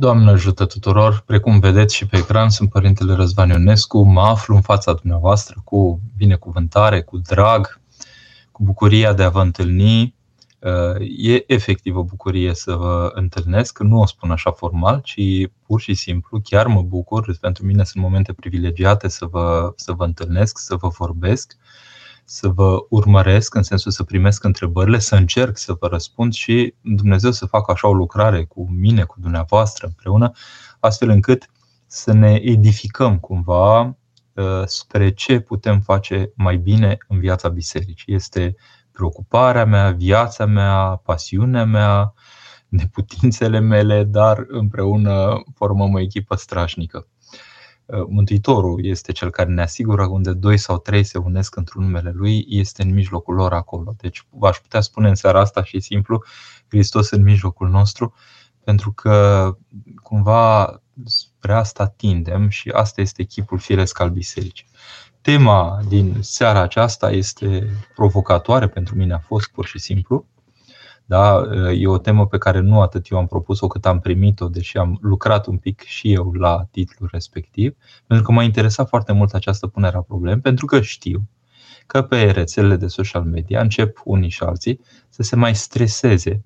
Doamne ajută tuturor! Precum vedeți și pe ecran, sunt Părintele Răzvan Ionescu. Mă aflu în fața dumneavoastră cu binecuvântare, cu drag, cu bucuria de a vă întâlni. E efectiv o bucurie să vă întâlnesc, nu o spun așa formal, ci pur și simplu chiar mă bucur. Pentru mine sunt momente privilegiate să vă, să vă întâlnesc, să vă vorbesc să vă urmăresc, în sensul să primesc întrebările, să încerc să vă răspund și Dumnezeu să facă așa o lucrare cu mine, cu dumneavoastră împreună, astfel încât să ne edificăm cumva uh, spre ce putem face mai bine în viața bisericii. Este preocuparea mea, viața mea, pasiunea mea, neputințele mele, dar împreună formăm o echipă strașnică. Uh, Mântuitorul este cel care ne asigură unde doi sau trei se unesc într-un numele Lui, este în mijlocul lor acolo. Deci v-aș putea spune în seara asta și simplu, Hristos în mijlocul nostru, pentru că cumva spre asta tindem și asta este echipul firesc al bisericii. Tema din seara aceasta este provocatoare, pentru mine a fost pur și simplu, da? E o temă pe care nu atât eu am propus-o cât am primit-o, deși am lucrat un pic și eu la titlul respectiv, pentru că m-a interesat foarte mult această punere a problemei, pentru că știu că pe rețelele de social media încep unii și alții să se mai streseze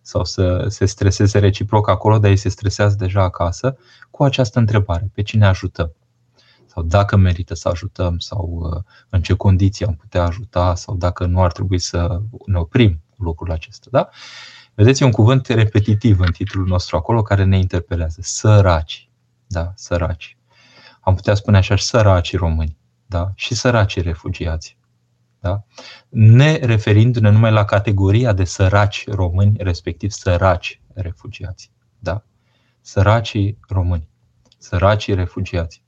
sau să se streseze reciproc acolo, dar ei se stresează deja acasă cu această întrebare. Pe cine ajutăm? Sau dacă merită să ajutăm, sau uh, în ce condiții am putea ajuta, sau dacă nu ar trebui să ne oprim lucrul acesta. Da? Vedeți, e un cuvânt repetitiv în titlul nostru acolo care ne interpelează. Săraci. Da, săraci. Am putea spune așa, săracii români. Da? Și săracii refugiați. Da? Ne referindu-ne numai la categoria de săraci români, respectiv săraci refugiați. Da? Săracii români, săracii refugiați,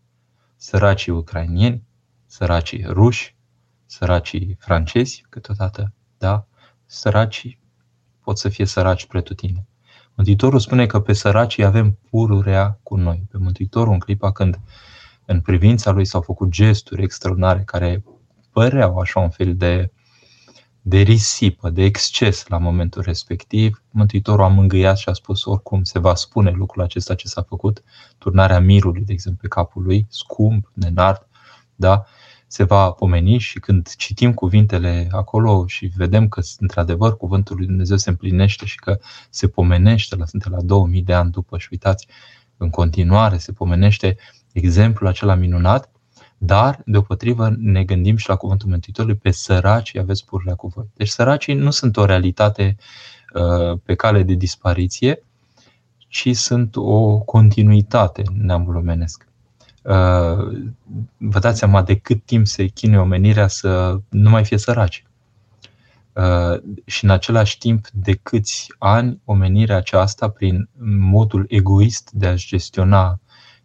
săracii ucrainieni, săracii ruși, săracii francezi câteodată, da? Săracii pot să fie săraci pretutine. Mântuitorul spune că pe săracii avem pururea cu noi. Pe Mântuitorul în clipa când în privința lui s-au făcut gesturi extraordinare care păreau așa un fel de, de risipă, de exces la momentul respectiv. Mântuitorul a mângâiat și a spus oricum se va spune lucrul acesta ce s-a făcut, turnarea mirului, de exemplu, pe capul lui, scump, de nard, da? Se va pomeni și când citim cuvintele acolo și vedem că într-adevăr cuvântul lui Dumnezeu se împlinește și că se pomenește, la, suntem la 2000 de ani după și uitați, în continuare se pomenește exemplul acela minunat, dar, deopotrivă, ne gândim și la cuvântul Mântuitorului, pe săracii aveți purrea cu voi. Deci săracii nu sunt o realitate uh, pe cale de dispariție, ci sunt o continuitate în neamul omenesc. Uh, vă dați seama de cât timp se chinuie omenirea să nu mai fie săraci. Uh, și în același timp de câți ani omenirea aceasta, prin modul egoist de a-și gestiona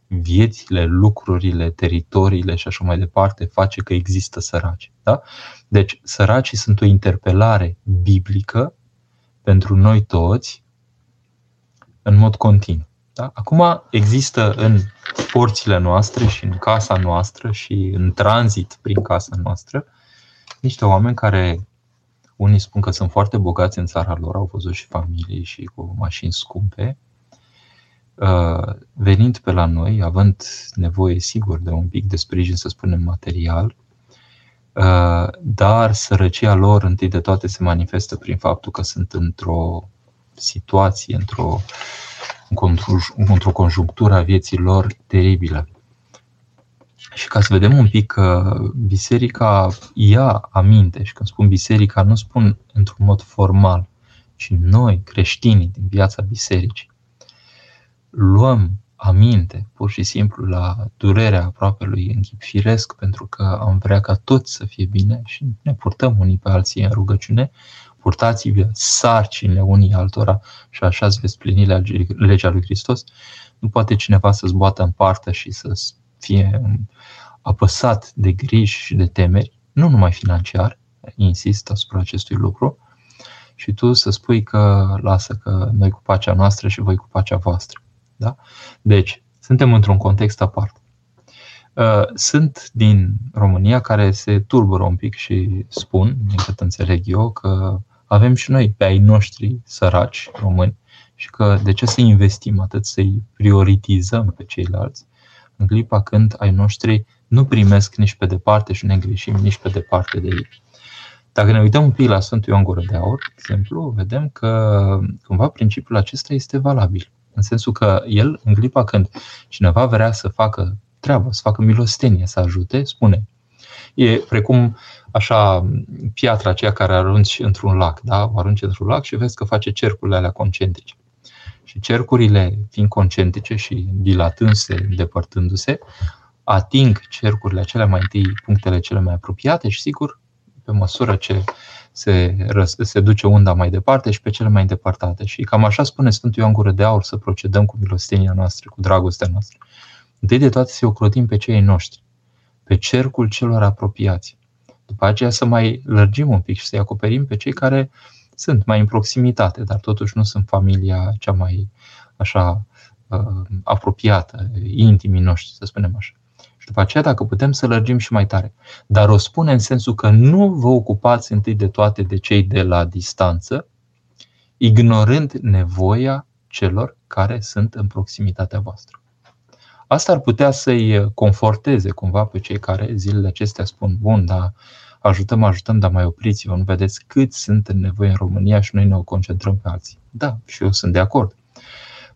viețile, lucrurile, teritoriile și așa mai departe, face că există săraci. Da? Deci, săracii sunt o interpelare biblică pentru noi toți în mod continuu. Da? Acum există în porțile noastre și în casa noastră și în tranzit prin casa noastră niște oameni care unii spun că sunt foarte bogați în țara lor, au văzut și familii și cu mașini scumpe, uh, venind pe la noi, având nevoie sigur de un pic de sprijin, să spunem, material, uh, dar sărăcia lor întâi de toate se manifestă prin faptul că sunt într-o situație, într-o într-o conjunctură a vieții lor teribilă. Și ca să vedem un pic că biserica ia aminte, și când spun biserica, nu spun într-un mod formal, ci noi, creștinii din viața bisericii, luăm aminte pur și simplu la durerea aproape lui în chip firesc, pentru că am vrea ca toți să fie bine și ne purtăm unii pe alții în rugăciune, purtați-vă sarcinile unii altora și așa îți veți plini legea lui Hristos, nu poate cineva să-ți boată în partea și să fie apăsat de griji și de temeri, nu numai financiar, insist asupra acestui lucru, și tu să spui că lasă că noi cu pacea noastră și voi cu pacea voastră. Da? Deci, suntem într-un context aparte. Uh, sunt din România care se tulbură un pic și spun, din cât înțeleg eu, că avem și noi pe ai noștri săraci români și că de ce să investim atât să-i prioritizăm pe ceilalți în clipa când ai noștri nu primesc nici pe departe și ne greșim nici pe departe de ei. Dacă ne uităm un pic la Sfântul Ioan Gură de Aur, de exemplu, vedem că cumva principiul acesta este valabil. În sensul că el, în clipa când cineva vrea să facă treabă, să facă milostenie, să ajute, spune. E precum așa piatra aceea care arunci într-un lac, da? O arunci într-un lac și vezi că face cercurile alea concentrice. Și cercurile, fiind concentrice și dilatându-se, depărtându-se, ating cercurile acelea mai întâi punctele cele mai apropiate și sigur, pe măsură ce se, se duce unda mai departe și pe cele mai îndepărtate. Și cam așa spune Sfântul Ioan Gură de Aur să procedăm cu milostenia noastră, cu dragostea noastră. Întâi de toate să ocrotim pe cei noștri, pe cercul celor apropiați. După aceea să mai lărgim un pic și să-i acoperim pe cei care sunt mai în proximitate, dar totuși nu sunt familia cea mai așa uh, apropiată, intimii noștri, să spunem așa. Și după aceea, dacă putem să lărgim și mai tare. Dar o spune în sensul că nu vă ocupați întâi de toate de cei de la distanță, ignorând nevoia celor care sunt în proximitatea voastră. Asta ar putea să-i conforteze cumva pe cei care zilele acestea spun, bun, dar ajutăm, ajutăm, dar mai opriți-vă, nu vedeți cât sunt în nevoie în România și noi ne concentrăm pe alții. Da, și eu sunt de acord.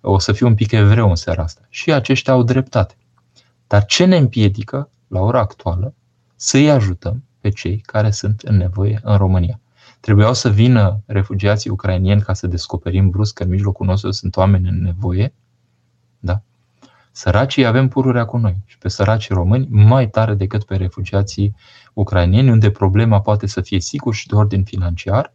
O să fiu un pic evreu în seara asta. Și aceștia au dreptate. Dar ce ne împiedică, la ora actuală, să-i ajutăm pe cei care sunt în nevoie în România? Trebuiau să vină refugiații ucrainieni ca să descoperim brusc că în mijlocul nostru sunt oameni în nevoie? Da? Săracii avem pururea cu noi și pe săracii români mai tare decât pe refugiații ucrainieni, unde problema poate să fie sigur și de ordin financiar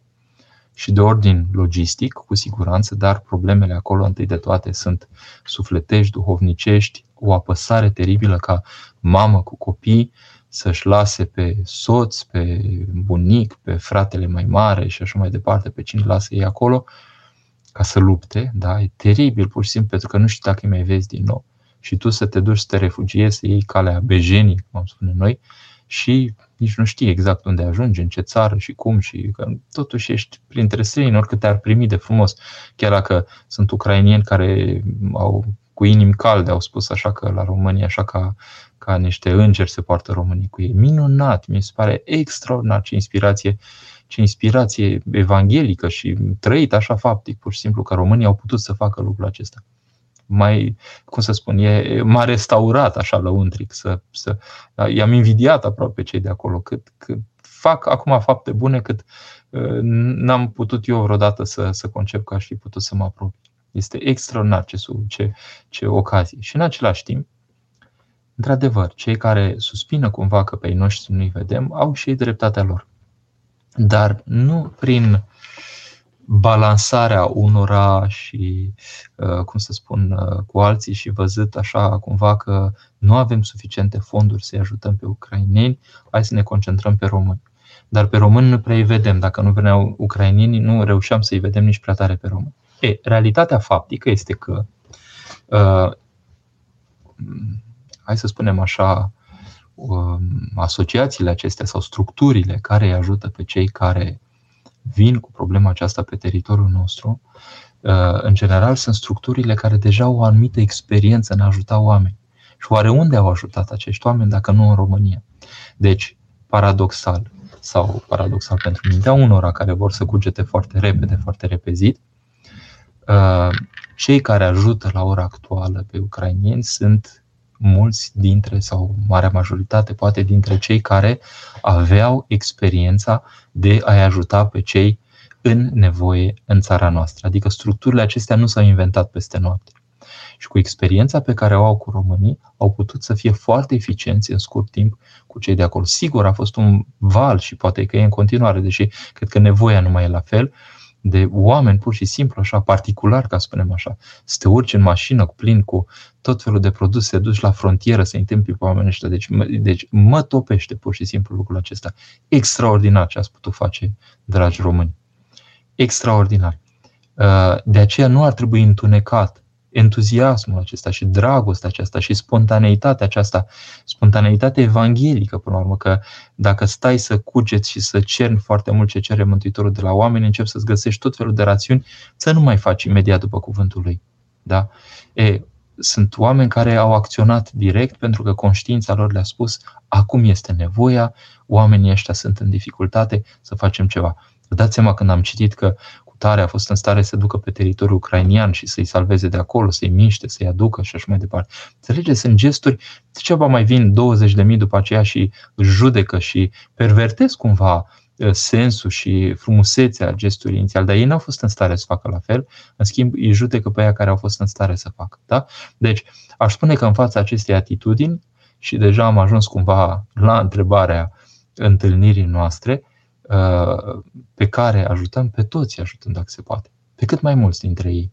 și de ordin logistic, cu siguranță, dar problemele acolo întâi de toate sunt sufletești, duhovnicești, o apăsare teribilă ca mamă cu copii să-și lase pe soț, pe bunic, pe fratele mai mare și așa mai departe, pe cine lasă ei acolo, ca să lupte, da? E teribil, pur și simplu, pentru că nu știi dacă îi mai vezi din nou. Și tu să te duci să te refugiezi, să iei calea bejenii, cum am spune noi, și nici nu știi exact unde ajungi, în ce țară și cum și că totuși ești printre străini, oricât te-ar primi de frumos. Chiar dacă sunt ucrainieni care au cu inimi calde, au spus așa că la România, așa ca, ca niște îngeri se poartă românii cu ei. Minunat, mi se pare extraordinar ce inspirație, ce inspirație evanghelică și trăit așa faptic, pur și simplu, că românii au putut să facă lucrul acesta mai, cum să spun, e, m-a restaurat așa la untric. Să, să, i-am invidiat aproape cei de acolo, cât, cât fac acum fapte bune, cât uh, n-am putut eu vreodată să, să concep că aș fi putut să mă apropii. Este extraordinar ce, ce, ce ocazie. Și în același timp, într-adevăr, cei care suspină cumva că pe ei noștri nu-i vedem, au și ei dreptatea lor. Dar nu prin balansarea unora și, uh, cum să spun, uh, cu alții și văzut așa cumva că nu avem suficiente fonduri să-i ajutăm pe ucraineni, hai să ne concentrăm pe români. Dar pe români nu prea îi vedem. Dacă nu veneau ucrainienii, nu reușeam să-i vedem nici prea tare pe români. E, realitatea faptică este că, uh, hai să spunem așa, uh, asociațiile acestea sau structurile care îi ajută pe cei care vin cu problema aceasta pe teritoriul nostru, uh, în general sunt structurile care deja au o anumită experiență în a ajuta oameni. Și oare unde au ajutat acești oameni dacă nu în România? Deci, paradoxal, sau paradoxal pentru mintea unora care vor să cugete foarte repede, foarte repezit, uh, cei care ajută la ora actuală pe ucrainieni sunt mulți dintre, sau marea majoritate, poate dintre cei care aveau experiența de a-i ajuta pe cei în nevoie în țara noastră. Adică structurile acestea nu s-au inventat peste noapte. Și cu experiența pe care o au cu românii, au putut să fie foarte eficienți în scurt timp cu cei de acolo. Sigur, a fost un val și poate că e în continuare, deși cred că nevoia nu mai e la fel, de oameni pur și simplu, așa, particular, ca să spunem așa, să te urci în mașină cu plin cu tot felul de produse, să te duci la frontieră să întâmpli pe oamenii ăștia. Deci, mă, deci mă topește pur și simplu lucrul acesta. Extraordinar ce ați putut face, dragi români. Extraordinar. Uh, de aceea nu ar trebui întunecat entuziasmul acesta și dragostea aceasta și spontaneitatea aceasta, spontaneitatea evanghelică, până la urmă, că dacă stai să cugeți și să cerni foarte mult ce cere Mântuitorul de la oameni, începi să-ți găsești tot felul de rațiuni să nu mai faci imediat după cuvântul lui. Da? E, sunt oameni care au acționat direct pentru că conștiința lor le-a spus acum este nevoia, oamenii ăștia sunt în dificultate, să facem ceva. Vă dați seama când am citit că tare a fost în stare să ducă pe teritoriul ucrainian și să-i salveze de acolo, să-i miște, să-i aducă și așa mai departe. Înțelegeți? Sunt gesturi, degeaba mai vin 20.000 după aceea și își judecă și pervertesc cumva ă, sensul și frumusețea gestului inițial, dar ei n-au fost în stare să facă la fel, în schimb îi judecă pe aia care au fost în stare să facă. Da? Deci, aș spune că în fața acestei atitudini, și deja am ajuns cumva la întrebarea întâlnirii noastre, Uh, pe care ajutăm pe toți, ajutăm dacă se poate, pe cât mai mulți dintre ei.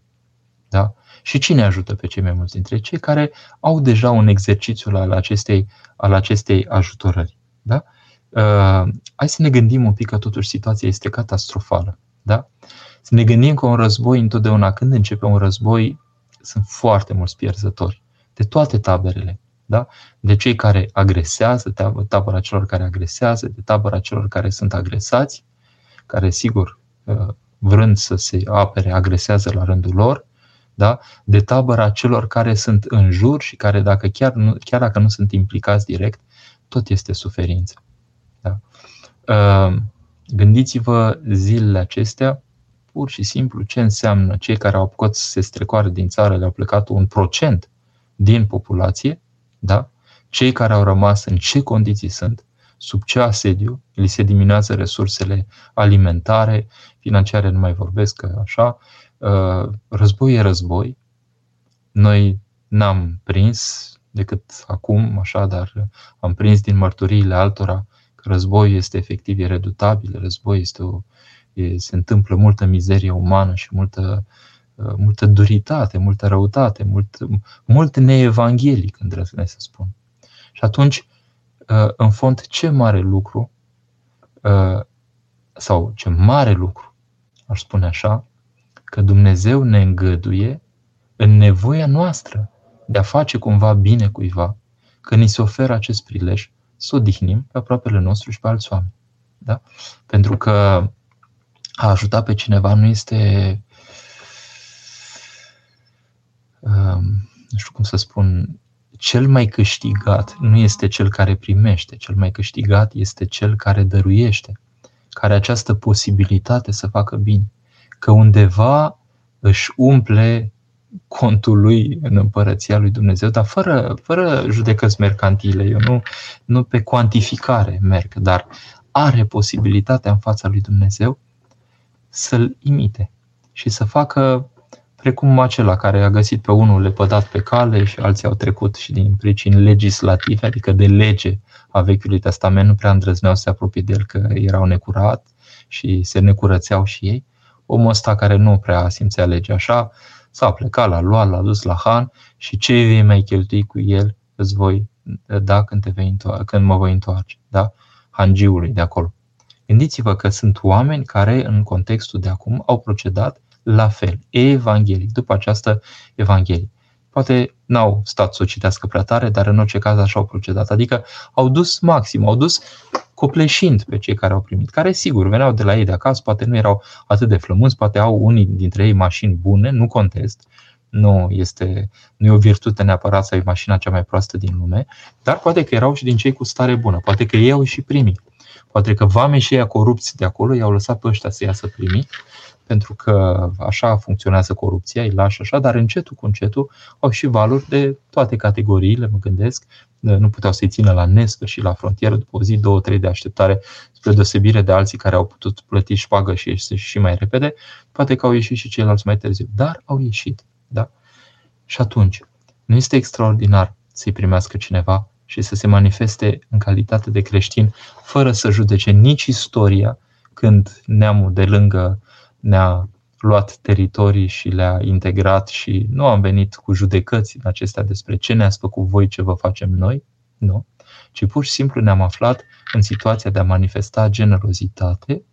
Da? Și cine ajută pe cei mai mulți dintre ei? Cei care au deja un exercițiu al acestei, al acestei ajutorări. Da? Uh, hai să ne gândim un pic că totuși situația este catastrofală. Da? Să ne gândim că un război, întotdeauna când începe un război, sunt foarte mulți pierzători de toate taberele da? de cei care agresează, tabăra celor care agresează, de tabăra celor care sunt agresați, care, sigur, uh, vrând să se apere, agresează la rândul lor, da? de tabăra celor care sunt în jur și care, dacă chiar, nu, chiar dacă nu sunt implicați direct, tot este suferință. Da? Uh, gândiți-vă zilele acestea, pur și simplu, ce înseamnă cei care au apucat să se strecoare din țară, le-au plecat un procent din populație, da? Cei care au rămas în ce condiții sunt, sub ce asediu, li se diminuează resursele alimentare, financiare nu mai vorbesc, că așa, uh, război e război. Noi n-am prins decât acum, așa, dar am prins din mărturiile altora că războiul este efectiv iredutabil, război este o, e, se întâmplă multă mizerie umană și multă uh, Uh, multă duritate, multă răutate, mult, mult neevanghelic, îndrăznesc să spun. Și atunci, uh, în fond, ce mare lucru, uh, sau ce mare lucru, aș spune așa, că Dumnezeu ne îngăduie în nevoia noastră de a face cumva bine cuiva, că ni se oferă acest prilej să odihnim pe aproapele nostru și pe alți oameni. Da? Pentru că a ajuta pe cineva nu este nu știu cum să spun, cel mai câștigat nu este cel care primește, cel mai câștigat este cel care dăruiește, care această posibilitate să facă bine. Că undeva își umple contul lui în împărăția lui Dumnezeu, dar fără, fără judecăți mercantile. Eu nu, nu pe cuantificare merg, dar are posibilitatea în fața lui Dumnezeu să-l imite și să facă precum acela care a găsit pe unul lepădat pe cale și alții au trecut și din pricini legislative, adică de lege a Vechiului Testament, nu prea îndrăzneau să se apropie de el că erau necurat și se necurățeau și ei. Omul ăsta care nu prea simțea legea așa, s-a plecat, l-a luat, l-a dus la Han și ce vei mai cheltui cu el îți voi da când, te vei întoarce, când mă voi întoarce. Da? Hangiului de acolo. Gândiți-vă că sunt oameni care, în contextul de acum, au procedat la fel, evanghelic, după această evanghelie. Poate n-au stat să o citească prea tare, dar în orice caz așa au procedat. Adică au dus maxim, au dus copleșind pe cei care au primit, care sigur veneau de la ei de acasă, poate nu erau atât de flămânți, poate au unii dintre ei mașini bune, nu contest, nu este nu e o virtute neapărat să ai mașina cea mai proastă din lume, dar poate că erau și din cei cu stare bună, poate că ei au și primit. Poate că vame și ei corupți de acolo i-au lăsat pe ăștia să iasă primii pentru că așa funcționează corupția, îi lași așa, dar încetul cu încetul au și valuri de toate categoriile, mă gândesc. Nu puteau să-i țină la nescă și la frontieră după o zi, două, trei de așteptare, spre deosebire de alții care au putut plăti șpagă și ieși și mai repede, poate că au ieșit și ceilalți mai târziu, dar au ieșit. Da? Și atunci, nu este extraordinar să-i primească cineva și să se manifeste în calitate de creștin, fără să judece nici istoria, când neamul de lângă ne-a luat teritorii și le-a integrat și nu am venit cu judecăți în acestea despre ce ne-ați făcut voi, ce vă facem noi, nu, ci pur și simplu ne-am aflat în situația de a manifesta generozitate,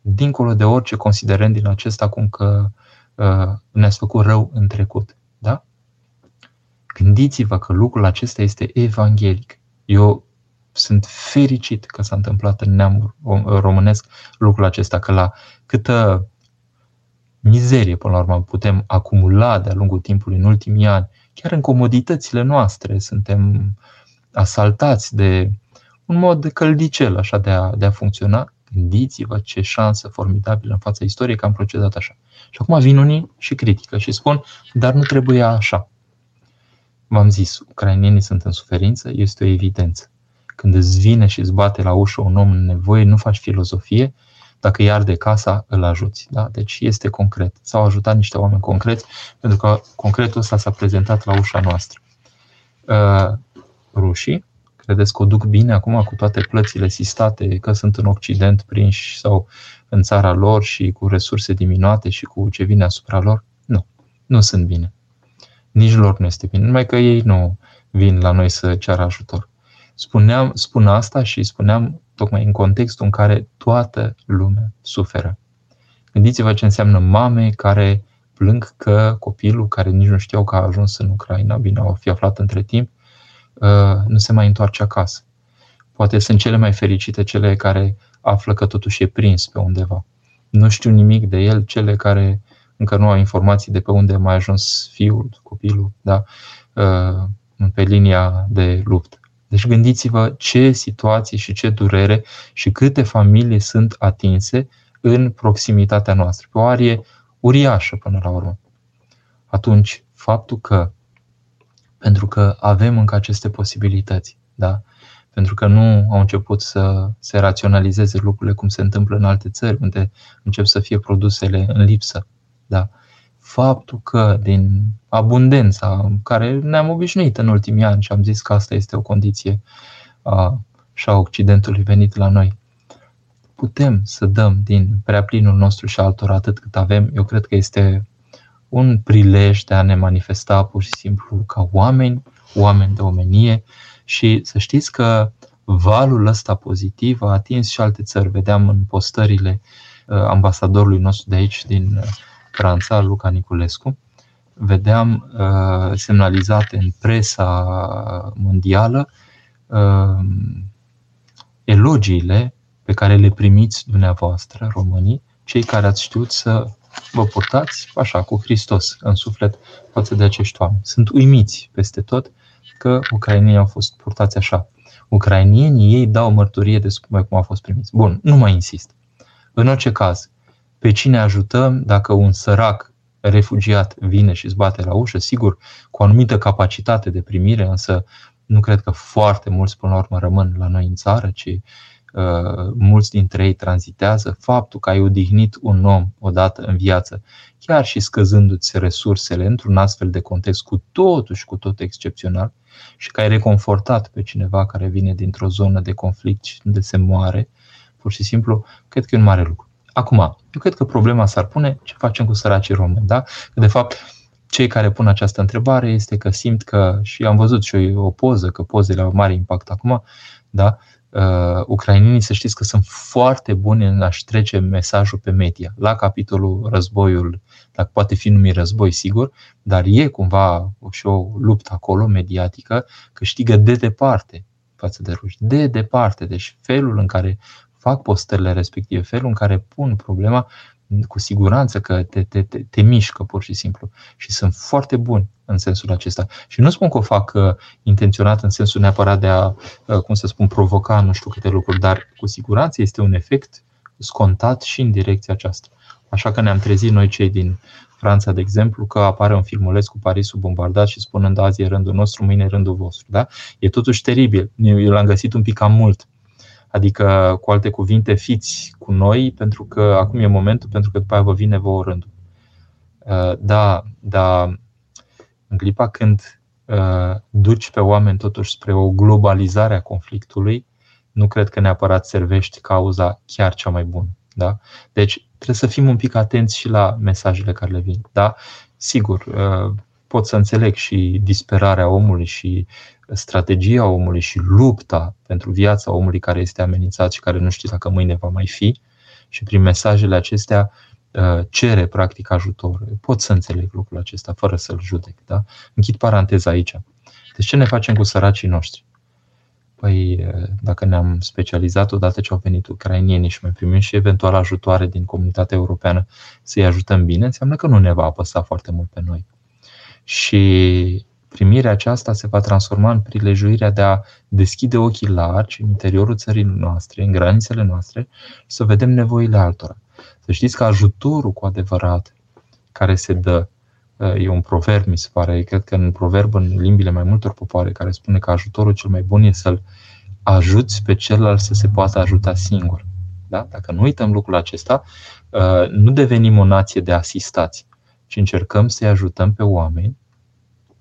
dincolo de orice considerând din acesta cum că uh, ne-ați făcut rău în trecut. Da? Gândiți-vă că lucrul acesta este evanghelic. Eu sunt fericit că s-a întâmplat în neamul românesc lucrul acesta, că la câtă mizerie, până la urmă, putem acumula de-a lungul timpului în ultimii ani, chiar în comoditățile noastre, suntem asaltați de un mod de căldicel așa de a, de a funcționa, gândiți-vă ce șansă formidabilă în fața istoriei că am procedat așa. Și acum vin unii și critică și spun, dar nu trebuie așa. V-am zis, ucrainienii sunt în suferință, este o evidență. Când îți vine și îți bate la ușă un om în nevoie, nu faci filozofie, dacă îi arde casa, îl ajuți. Da? Deci este concret. S-au ajutat niște oameni concreți, pentru că concretul ăsta s-a prezentat la ușa noastră. Uh, rușii, credeți că o duc bine acum cu toate plățile sistate, că sunt în Occident prinși sau în țara lor și cu resurse diminuate și cu ce vine asupra lor? Nu, nu sunt bine. Nici lor nu este bine, numai că ei nu vin la noi să ceară ajutor. Spuneam, spun asta și spuneam tocmai în contextul în care toată lumea suferă. Gândiți-vă ce înseamnă mame care plâng că copilul, care nici nu știau că a ajuns în Ucraina, bine, au fi aflat între timp, uh, nu se mai întoarce acasă. Poate sunt cele mai fericite cele care află că totuși e prins pe undeva. Nu știu nimic de el, cele care încă nu au informații de pe unde a mai ajuns fiul, copilul, da? Uh, pe linia de luptă. Deci gândiți-vă ce situații și ce durere și câte familii sunt atinse în proximitatea noastră, pe o arie uriașă până la urmă. Atunci, faptul că, pentru că avem încă aceste posibilități, da? pentru că nu au început să se raționalizeze lucrurile cum se întâmplă în alte țări, unde încep să fie produsele în lipsă. Da? Faptul că din abundența care ne-am obișnuit în ultimii ani și am zis că asta este o condiție a, și a Occidentului venit la noi, putem să dăm din preaplinul nostru și altor atât cât avem, eu cred că este un prilej de a ne manifesta pur și simplu ca oameni, oameni de omenie și să știți că valul ăsta pozitiv a atins și alte țări. Vedeam în postările ambasadorului nostru de aici, din Franța, Luca Niculescu, vedeam uh, semnalizate în presa mondială uh, elogiile pe care le primiți dumneavoastră, românii, cei care ați știut să vă purtați așa, cu Hristos în suflet față de acești oameni. Sunt uimiți peste tot că ucrainienii au fost purtați așa. Ucrainienii ei dau mărturie despre cum au fost primiți. Bun, nu mai insist. În orice caz, pe cine ajutăm dacă un sărac refugiat vine și îți bate la ușă, sigur, cu o anumită capacitate de primire, însă nu cred că foarte mulți până la urmă rămân la noi în țară, ci uh, mulți dintre ei tranzitează. Faptul că ai odihnit un om odată în viață, chiar și scăzându-ți resursele într-un astfel de context cu totul și cu tot excepțional, și că ai reconfortat pe cineva care vine dintr-o zonă de conflict și unde se moare, pur și simplu, cred că e un mare lucru. Acum, eu cred că problema s-ar pune ce facem cu săracii români, da? de fapt, cei care pun această întrebare este că simt că, și am văzut și eu o poză, că pozele au mare impact acum, da? Uh, ucrainienii să știți că sunt foarte buni în a-și trece mesajul pe media. La capitolul războiul, dacă poate fi numit război, sigur, dar e cumva și o luptă acolo mediatică, câștigă de departe față de ruși. De departe. Deci felul în care fac postările respective, felul în care pun problema, cu siguranță că te, te, te, te mișcă pur și simplu. Și sunt foarte buni în sensul acesta. Și nu spun că o fac uh, intenționat în sensul neapărat de a, uh, cum să spun, provoca nu știu câte lucruri, dar cu siguranță este un efect scontat și în direcția aceasta. Așa că ne-am trezit noi cei din Franța, de exemplu, că apare un filmuleț cu Parisul bombardat și spunând azi e rândul nostru, mâine e rândul vostru. Da? E totuși teribil. Eu l-am găsit un pic cam mult. Adică, cu alte cuvinte, fiți cu noi pentru că acum e momentul, pentru că după aia vă vine vouă rândul. Uh, da, da, în clipa când uh, duci pe oameni totuși spre o globalizare a conflictului, nu cred că neapărat servești cauza chiar cea mai bună. Da? Deci trebuie să fim un pic atenți și la mesajele care le vin. Da? Sigur, uh, pot să înțeleg și disperarea omului și strategia omului și lupta pentru viața omului care este amenințat și care nu știe dacă mâine va mai fi. Și prin mesajele acestea uh, cere practic ajutor. Pot să înțeleg lucrul acesta fără să-l judec. Da? Închid paranteza aici. Deci ce ne facem cu săracii noștri? Păi, dacă ne-am specializat odată ce au venit ucrainienii și mai primim și eventual ajutoare din comunitatea europeană să-i ajutăm bine, înseamnă că nu ne va apăsa foarte mult pe noi. Și primirea aceasta se va transforma în prilejuirea de a deschide ochii largi în interiorul țării noastre, în granițele noastre, și să vedem nevoile altora. Să știți că ajutorul cu adevărat care se dă E un proverb, mi se pare, cred că în proverb în limbile mai multor popoare, care spune că ajutorul cel mai bun e să-l ajuți pe celălalt să se poată ajuta singur. Da? Dacă nu uităm lucrul acesta, uh, nu devenim o nație de asistați, ci încercăm să-i ajutăm pe oameni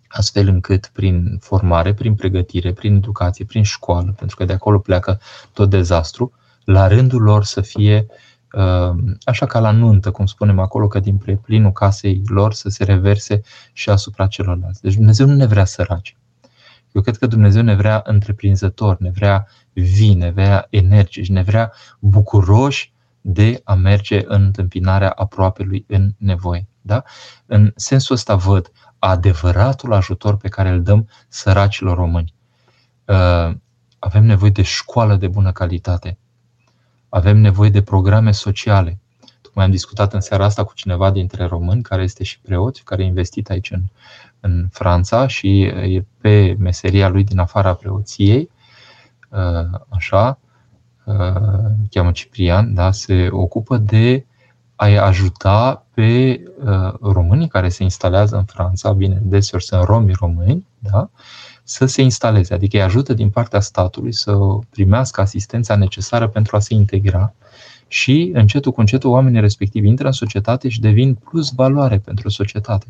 astfel încât prin formare, prin pregătire, prin educație, prin școală, pentru că de acolo pleacă tot dezastru, la rândul lor să fie uh, Ehm, așa ca la nuntă, cum spunem acolo, că din plinul casei lor să se reverse și asupra celorlalți. Deci Dumnezeu nu ne vrea săraci. Eu cred că Dumnezeu ne vrea întreprinzători, ne vrea vii, ne vrea energici, ne vrea bucuroși de a merge în întâmpinarea aproapelui în nevoie. Da? În sensul ăsta văd adevăratul ajutor pe care îl dăm săracilor români. Ehm, avem nevoie de școală de bună calitate, avem nevoie de programe sociale. Tocmai am discutat în seara asta cu cineva dintre români, care este și preot, care a investit aici în, în Franța și e pe meseria lui din afara preoției, uh, așa, uh, cheamă Ciprian, da, se ocupă de a-i ajuta pe uh, românii care se instalează în Franța, bine, deseori sunt romi români, da, să se instaleze, adică îi ajută din partea statului să primească asistența necesară pentru a se integra și încetul cu încetul oamenii respectivi intră în societate și devin plus valoare pentru societate.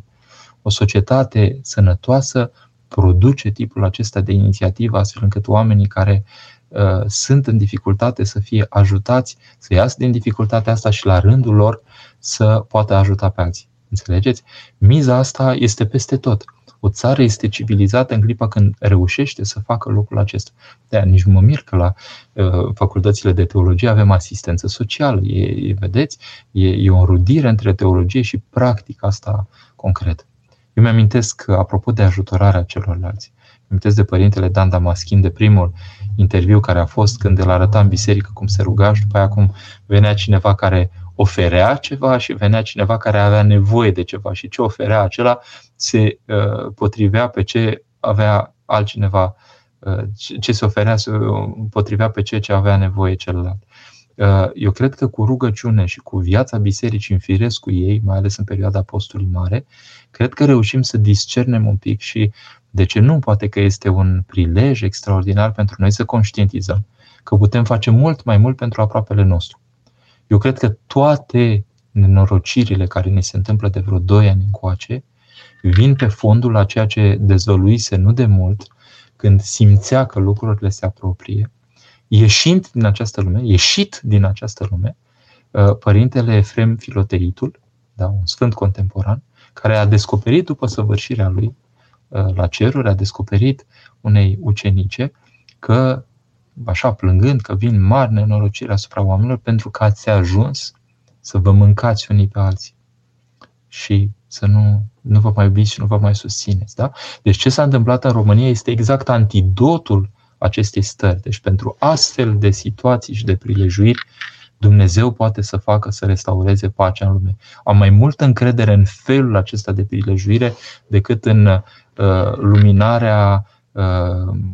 O societate sănătoasă produce tipul acesta de inițiativă astfel încât oamenii care uh, sunt în dificultate să fie ajutați să iasă din dificultatea asta și la rândul lor să poată ajuta pe alții. Înțelegeți? Miza asta este peste tot. O țară este civilizată în clipa când reușește să facă lucrul acesta. de nici nu mă mir că la uh, facultățile de teologie avem asistență socială. E, e vedeți, e, e o înrudire între teologie și practica asta concretă. Eu mi-amintesc, apropo de ajutorarea celorlalți, amintesc de părintele Dan Damaschin, de primul interviu care a fost când îl arăta în biserică cum se ruga și după aia cum venea cineva care oferea ceva și venea cineva care avea nevoie de ceva și ce oferea acela se uh, potrivea pe ce avea altcineva, uh, ce se oferea se potrivea pe ce ce avea nevoie celălalt. Uh, eu cred că cu rugăciune și cu viața bisericii în firesc cu ei, mai ales în perioada postului mare, cred că reușim să discernem un pic și de ce nu? Poate că este un prilej extraordinar pentru noi să conștientizăm că putem face mult mai mult pentru aproapele nostru. Eu cred că toate nenorocirile care ni se întâmplă de vreo 2 ani încoace vin pe fondul a ceea ce dezvăluise nu de mult, când simțea că lucrurile se apropie, ieșind din această lume, ieșit din această lume, uh, părintele Efrem Filoteitul, da, un sfânt contemporan, care a descoperit după săvârșirea lui uh, la ceruri, a descoperit unei ucenice că așa plângând că vin mari nenorociri asupra oamenilor pentru că ați ajuns să vă mâncați unii pe alții și să nu, nu vă mai iubiți și nu vă mai susțineți. Da? Deci ce s-a întâmplat în România este exact antidotul acestei stări. Deci pentru astfel de situații și de prilejuiri, Dumnezeu poate să facă să restaureze pacea în lume. Am mai multă încredere în felul acesta de prilejuire decât în uh, luminarea Uh,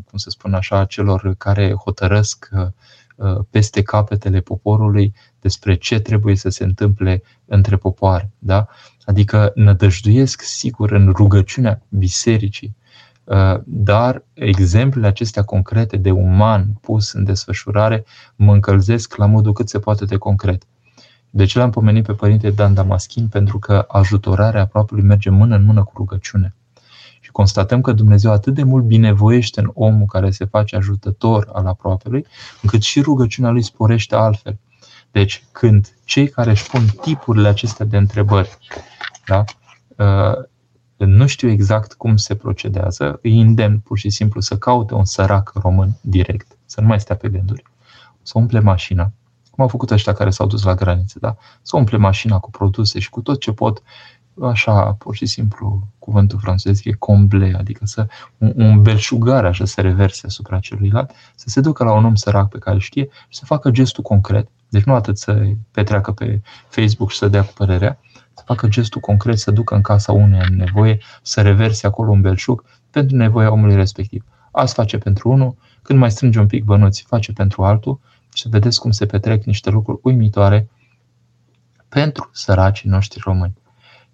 cum să spun așa, celor care hotărăsc uh, uh, peste capetele poporului despre ce trebuie să se întâmple între popoare. Da? Adică nădăjduiesc sigur în rugăciunea bisericii, dar exemplele acestea concrete de uman pus în desfășurare mă încălzesc la modul cât se poate de concret. De ce l-am pomenit pe Părinte Dan Damaschin? Pentru că ajutorarea aproape merge mână în mână cu rugăciune constatăm că Dumnezeu atât de mult binevoiește în omul care se face ajutător al aproapelui, încât și rugăciunea lui sporește altfel. Deci, când cei care își pun tipurile acestea de întrebări, da, uh, nu știu exact cum se procedează, îi îndemn pur și simplu să caute un sărac român direct, să nu mai stea pe gânduri, să umple mașina, cum au făcut ăștia care s-au dus la graniță, da? Să umple mașina cu produse și cu tot ce pot, așa, pur și simplu, cuvântul francez e comble, adică să, un, un belșugare așa să reverse asupra celuilalt, să se ducă la un om sărac pe care știe și să facă gestul concret. Deci nu atât să petreacă pe Facebook și să dea cu părerea, să facă gestul concret, să ducă în casa unei în nevoie, să reverse acolo un belșug pentru nevoia omului respectiv. Azi face pentru unul, când mai strânge un pic bănuți, face pentru altul și să vedeți cum se petrec niște lucruri uimitoare pentru săracii noștri români.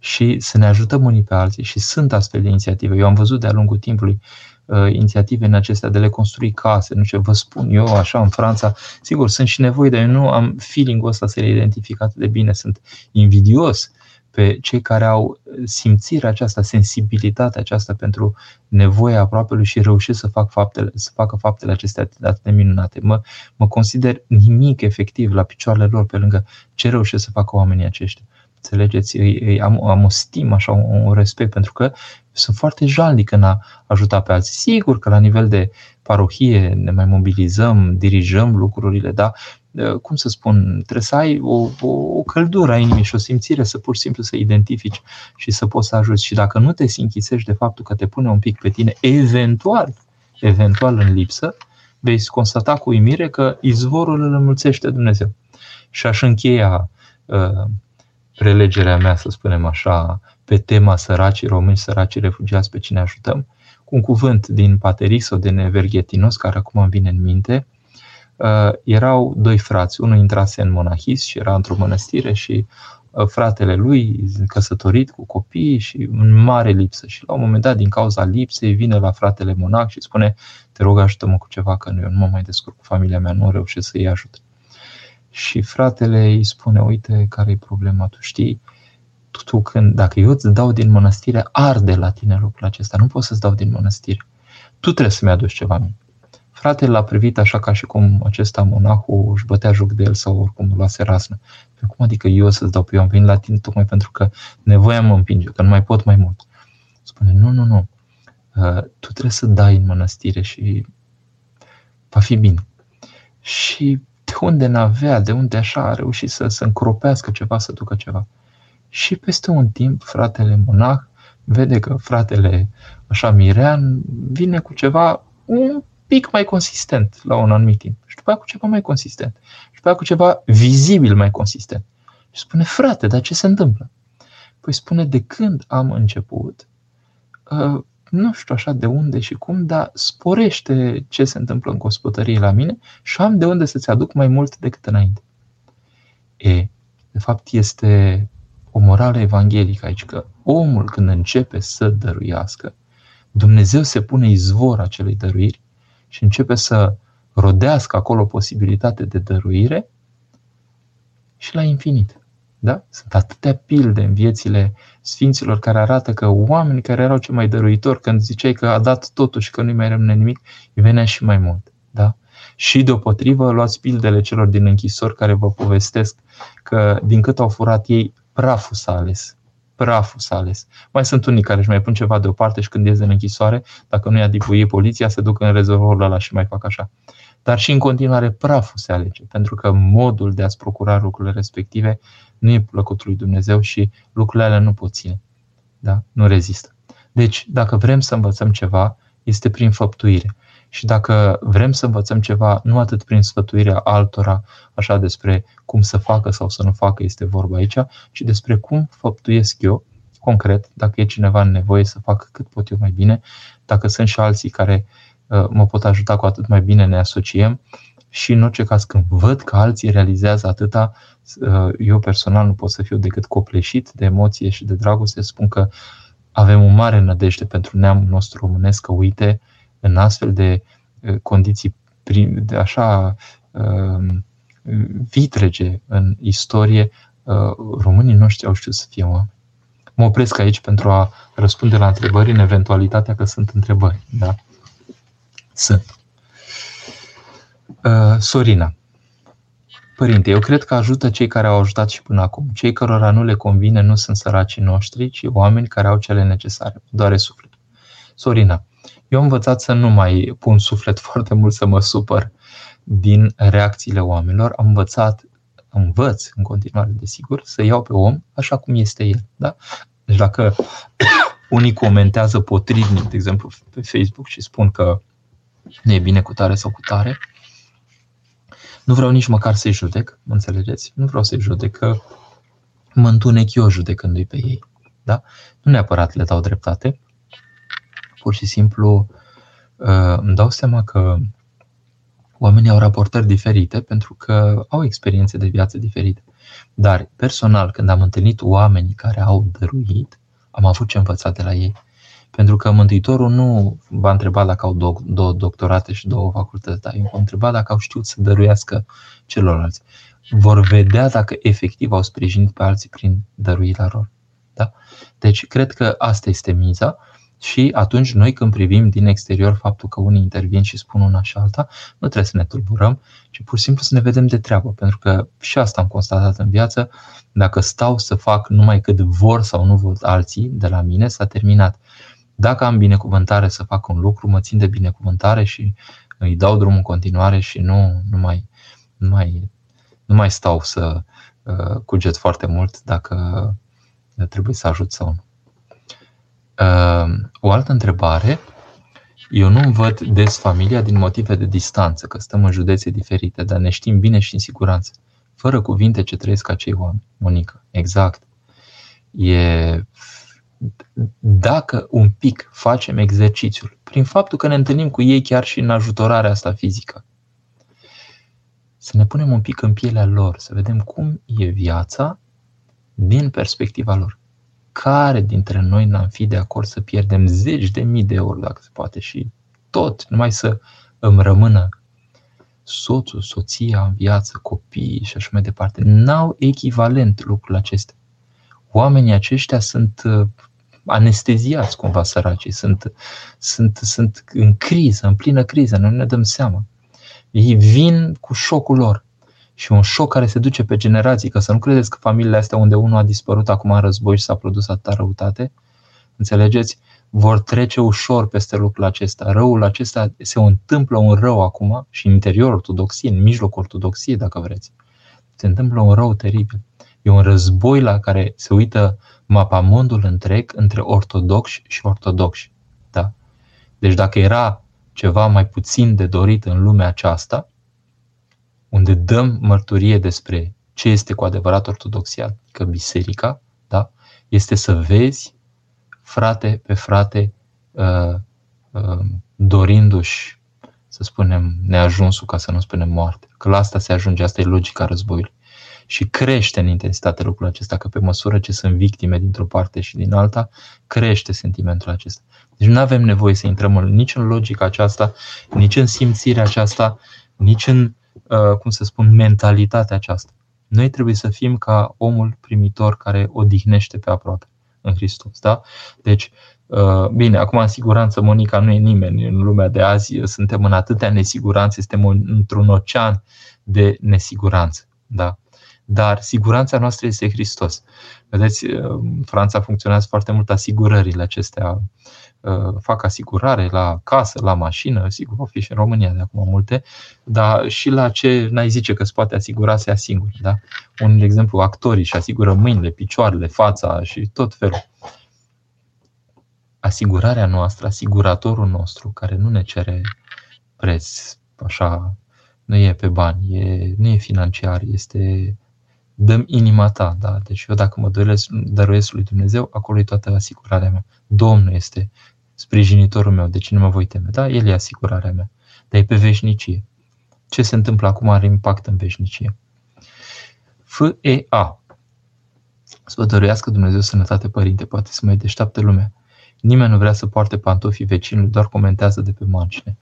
Și să ne ajutăm unii pe alții și sunt astfel de inițiative. Eu am văzut de-a lungul timpului uh, inițiative în acestea de le construi case, nu știu, vă spun eu așa în Franța, sigur, sunt și nevoi, dar eu nu am feeling-ul ăsta să le identific atât de bine, sunt invidios pe cei care au simțirea aceasta, sensibilitatea aceasta pentru nevoia aproapelui și reușesc să, fac faptele, să facă faptele acestea atât de minunate. Mă, mă consider nimic efectiv la picioarele lor pe lângă ce reușesc să facă oamenii aceștia. Înțelegeți? Îi, îi, am, am o stimă, așa, un, un respect, pentru că sunt foarte jalnic în a ajuta pe alții. Sigur că la nivel de parohie ne mai mobilizăm, dirijăm lucrurile, da? cum să spun, trebuie să ai o, o, o căldură a inimii și o simțire să pur și simplu să identifici și să poți să ajuți. Și dacă nu te sinchisești de faptul că te pune un pic pe tine, eventual, eventual în lipsă, vei constata cu uimire că izvorul îl înmulțește Dumnezeu. Și aș încheia uh, prelegerea mea, să spunem așa, pe tema săracii români, săracii refugiați, pe cine ajutăm, cu un cuvânt din Paterix sau din Verghetinos, care acum îmi vine în minte, uh, erau doi frați. Unul intrase în monahism și era într-o mănăstire și uh, fratele lui, căsătorit cu copii și în mare lipsă. Și la un moment dat, din cauza lipsei, vine la fratele monac și spune te rog ajută-mă cu ceva, că nu, eu nu mă mai descurc cu familia mea, nu reușesc să-i ajut. Și fratele îi spune, uite care e problema, tu știi, tu când, dacă eu îți dau din mănăstire, arde la tine lucrul acesta, nu pot să-ți dau din mănăstire. Tu trebuie să-mi aduci ceva mie. Fratele l-a privit așa ca și cum acesta monahul își bătea joc de el sau oricum îl luase rasnă. Păi cum adică eu să-ți dau pe eu? Am venit la tine tocmai pentru că nevoia mă împinge, că nu mai pot mai mult. Spune, nu, nu, nu. Uh, tu trebuie să dai în mănăstire și va fi bine. Și de unde n-avea, de unde așa a reușit să, să încropească ceva, să ducă ceva. Și peste un timp, fratele monah vede că fratele așa Mirean vine cu ceva un pic mai consistent la un anumit timp. Și după aia cu ceva mai consistent. Și după aia cu ceva vizibil mai consistent. Și spune, frate, dar ce se întâmplă? Păi spune, de când am început, uh, nu știu așa de unde și cum, dar sporește ce se întâmplă în gospodărie la mine și am de unde să-ți aduc mai mult decât înainte. E, de fapt, este o morală evanghelică aici, că omul când începe să dăruiască, Dumnezeu se pune izvor acelei dăruiri și începe să rodească acolo posibilitate de dăruire și la infinit. Da? Sunt atâtea pilde în viețile sfinților care arată că oamenii care erau cei mai dăruitori, când ziceai că a dat totul și că nu-i mai rămâne nimic, îi venea și mai mult. Da? Și deopotrivă luați pildele celor din închisori care vă povestesc că din cât au furat ei, praful s-a ales. Praful s-a ales. Mai sunt unii care își mai pun ceva deoparte și când ies în închisoare, dacă nu i-a dibuie poliția, se duc în rezervorul ăla și mai fac așa. Dar și în continuare praful se alege, pentru că modul de a-ți procura lucrurile respective nu e plăcut lui Dumnezeu și lucrurile alea nu pot ține. Da? Nu rezistă. Deci, dacă vrem să învățăm ceva, este prin făptuire. Și dacă vrem să învățăm ceva, nu atât prin sfătuirea altora, așa despre cum să facă sau să nu facă este vorba aici, ci despre cum făptuiesc eu, concret, dacă e cineva în nevoie să facă cât pot eu mai bine, dacă sunt și alții care uh, mă pot ajuta cu atât mai bine, ne asociem și în orice caz când văd că alții realizează atâta, uh, eu personal nu pot să fiu decât copleșit de emoție și de dragoste, spun că avem o mare nădejde pentru neamul nostru românesc, că uite, în astfel de uh, condiții de așa um, vitrege în istorie, uh, românii noștri au știut să fie oameni. Mă opresc aici pentru a răspunde la întrebări în eventualitatea că sunt întrebări. Da? Sunt. Uh, Sorina. Părinte, eu cred că ajută cei care au ajutat și până acum. Cei cărora nu le convine nu sunt săracii noștri, ci oameni care au cele necesare. Doare sufletul. Sorina, eu am învățat să nu mai pun suflet foarte mult să mă supăr din reacțiile oamenilor. Am învățat învăț în continuare, desigur, să iau pe om așa cum este el. Da? Deci dacă unii comentează potrivnic, de exemplu, pe Facebook și spun că nu e bine cu tare sau cu tare, nu vreau nici măcar să-i judec, mă înțelegeți? Nu vreau să-i judec, că mă întunec eu judecându-i pe ei. Da? Nu neapărat le dau dreptate, pur și simplu uh, îmi dau seama că oamenii au raportări diferite pentru că au experiențe de viață diferite. Dar personal, când am întâlnit oamenii care au dăruit, am avut ce învăța de la ei. Pentru că Mântuitorul nu v-a întrebat dacă au două, două doctorate și două facultăți, dar i-a întrebat dacă au știut să dăruiască celorlalți. Vor vedea dacă efectiv au sprijinit pe alții prin dăruirea lor. Da? Deci, cred că asta este miza și atunci noi când privim din exterior faptul că unii intervin și spun una și alta, nu trebuie să ne tulburăm, ci pur și simplu să ne vedem de treabă. Pentru că și asta am constatat în viață, dacă stau să fac numai cât vor sau nu vor alții de la mine, s-a terminat. Dacă am binecuvântare să fac un lucru, mă țin de binecuvântare și îi dau drumul în continuare și nu, nu, mai, nu, mai, nu mai stau să uh, cuget foarte mult dacă trebuie să ajut sau nu. Uh, o altă întrebare. Eu nu văd des familia din motive de distanță, că stăm în județe diferite, dar ne știm bine și în siguranță. Fără cuvinte ce trăiesc acei oameni. Monica, exact. E dacă un pic facem exercițiul, prin faptul că ne întâlnim cu ei chiar și în ajutorarea asta fizică, să ne punem un pic în pielea lor, să vedem cum e viața din perspectiva lor. Care dintre noi n-am fi de acord să pierdem zeci de mii de euro, dacă se poate, și tot, numai să îmi rămână soțul, soția în viață, copiii și așa mai departe. N-au echivalent lucrul acesta. Oamenii aceștia sunt uh, anesteziați cumva săracii, sunt, sunt, sunt în criză, în plină criză, noi nu ne dăm seama. Ei vin cu șocul lor și un șoc care se duce pe generații, că să nu credeți că familiile astea unde unul a dispărut acum în război și s-a produs atâta răutate, înțelegeți? Vor trece ușor peste lucrul acesta. Răul acesta se întâmplă un rău acum și în interiorul ortodoxiei, în mijlocul ortodoxiei, dacă vreți. Se întâmplă un rău teribil. E un război la care se uită mapamondul întreg între ortodoxi și ortodoxi. Da? Deci dacă era ceva mai puțin de dorit în lumea aceasta, unde dăm mărturie despre ce este cu adevărat ortodoxia, că biserica, da? este să vezi frate pe frate uh, uh, dorindu-și, să spunem, neajunsul, ca să nu spunem moarte. Că la asta se ajunge, asta e logica războiului și crește în intensitate lucrul acesta, că pe măsură ce sunt victime dintr-o parte și din alta, crește sentimentul acesta. Deci nu avem nevoie să intrăm în, nici în logica aceasta, nici în simțirea aceasta, nici în, uh, cum să spun, mentalitatea aceasta. Noi trebuie să fim ca omul primitor care odihnește pe aproape în Hristos. Da? Deci, uh, bine, acum în siguranță Monica nu e nimeni în lumea de azi, suntem în atâtea nesiguranțe, suntem într-un ocean de nesiguranță. Da? Dar siguranța noastră este Hristos. Vedeți, în Franța funcționează foarte mult asigurările acestea. Uh, fac asigurare la casă, la mașină, sigur, o fi și în România de acum multe, dar și la ce n-ai zice că se poate asigura, se asigură. Da? Un de exemplu, actorii și asigură mâinile, picioarele, fața și tot felul. Asigurarea noastră, asiguratorul nostru, care nu ne cere preț, așa, nu e pe bani, e, nu e financiar, este dăm inima ta. Da? Deci eu dacă mă dăruiesc, dăruiesc lui Dumnezeu, acolo e toată asigurarea mea. Domnul este sprijinitorul meu, deci nu mă voi teme. Da? El e asigurarea mea. Dar e pe veșnicie. Ce se întâmplă acum are impact în veșnicie. FEA. Să vă dăruiască Dumnezeu sănătate, părinte, poate să mai deșteaptă lumea. Nimeni nu vrea să poarte pantofii vecinului, doar comentează de pe margine.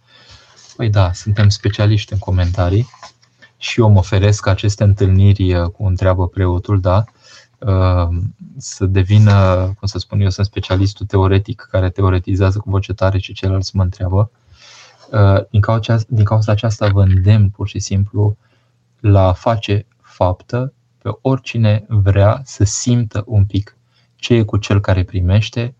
Păi da, suntem specialiști în comentarii și eu mă oferesc aceste întâlniri uh, cu întreabă preotul, da, uh, să devină, cum să spun eu, sunt specialistul teoretic care teoretizează cu voce tare și ceilalți mă întreabă. Uh, din cauza, din cauza aceasta vă îndemn pur și simplu la a face faptă pe oricine vrea să simtă un pic ce e cu cel care primește,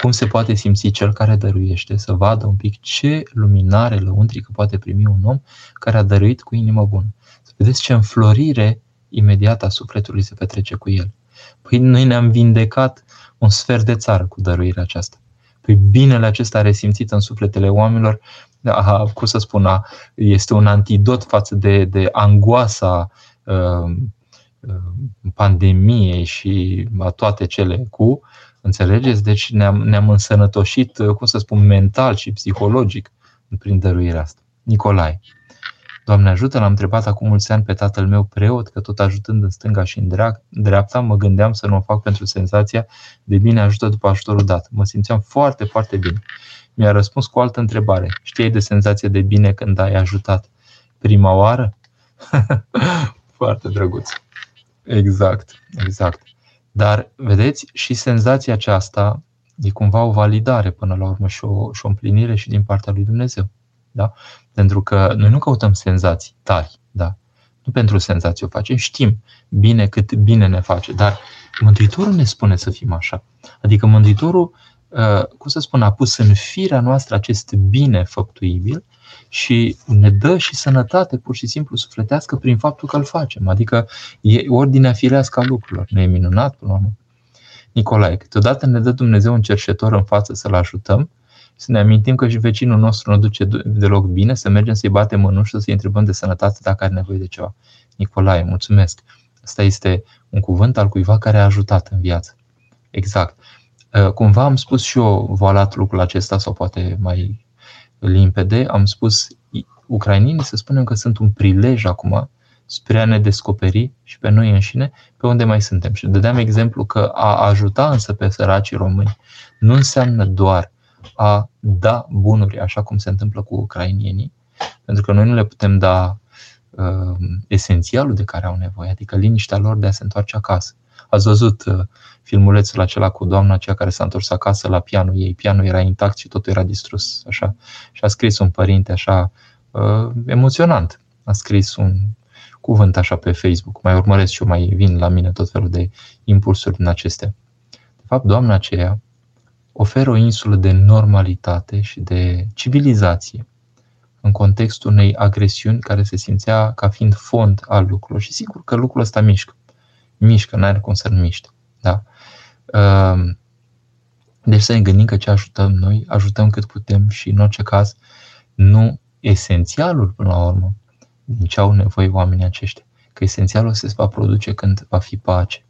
cum se poate simți cel care dăruiește, să vadă un pic ce luminare lăuntrică poate primi un om care a dăruit cu inimă bună. Să vedeți ce înflorire imediat a sufletului se petrece cu el. Păi noi ne-am vindecat un sfert de țară cu dăruirea aceasta. Păi binele acesta resimțit în sufletele oamenilor, a, cum să spun, a, este un antidot față de, de angoasa uh, pandemiei și a toate cele cu, înțelegeți? Deci ne-am, ne-am însănătoșit, cum să spun, mental și psihologic prin dăruirea asta. Nicolae. Doamne ajută, l-am întrebat acum mulți ani pe tatăl meu preot, că tot ajutând în stânga și în dreapta, mă gândeam să nu o fac pentru senzația de bine ajută după ajutorul dat. Mă simțeam foarte, foarte bine. Mi-a răspuns cu o altă întrebare. Știai de senzație de bine când ai ajutat prima oară? foarte drăguț. Exact, exact. Dar, vedeți, și senzația aceasta e cumva o validare până la urmă și o, și o împlinire și din partea lui Dumnezeu. Da? Pentru că noi nu căutăm senzații tari, da? Nu pentru senzații o facem, știm bine cât bine ne face, dar Mântuitorul ne spune să fim așa. Adică Mântuitorul, uh, cum să spun, a pus în firea noastră acest bine făptuibil și ne dă și sănătate pur și simplu sufletească prin faptul că îl facem. Adică e ordinea firească a lucrurilor. Ne e minunat până la urmă. Nicolae, câteodată ne dă Dumnezeu un cerșetor în față să-l ajutăm, să ne amintim că și vecinul nostru nu duce deloc bine, să mergem să-i batem în ușă, să-i întrebăm de sănătate dacă are nevoie de ceva. Nicolae, mulțumesc. Asta este un cuvânt al cuiva care a ajutat în viață. Exact. Uh, cumva am spus și eu voalat lucrul acesta, sau poate mai limpede, am spus ucrainenii să spunem că sunt un prilej acum spre a ne descoperi și pe noi înșine pe unde mai suntem. Și dădeam exemplu că a ajuta însă pe săracii români nu înseamnă doar a da bunuri, așa cum se întâmplă cu ucrainienii, pentru că noi nu le putem da uh, esențialul de care au nevoie, adică liniștea lor de a se întoarce acasă. Ați văzut uh, filmulețul acela cu doamna aceea care s-a întors acasă la pianul ei. Pianul era intact și totul era distrus. Așa. Și a scris un părinte așa uh, emoționant. A scris un cuvânt așa pe Facebook. Mai urmăresc și eu, mai vin la mine tot felul de impulsuri din acestea. De fapt, doamna aceea oferă o insulă de normalitate și de civilizație în contextul unei agresiuni care se simțea ca fiind fond al lucrurilor. Și sigur că lucrul ăsta mișcă. Mișcă, n-are cum să nu miște. Da? Ehm, deci să ne gândim că ce ajutăm noi, ajutăm cât putem și în orice caz nu esențialul până la urmă din ce au nevoie oamenii aceștia. Că esențialul se va produce când va fi pace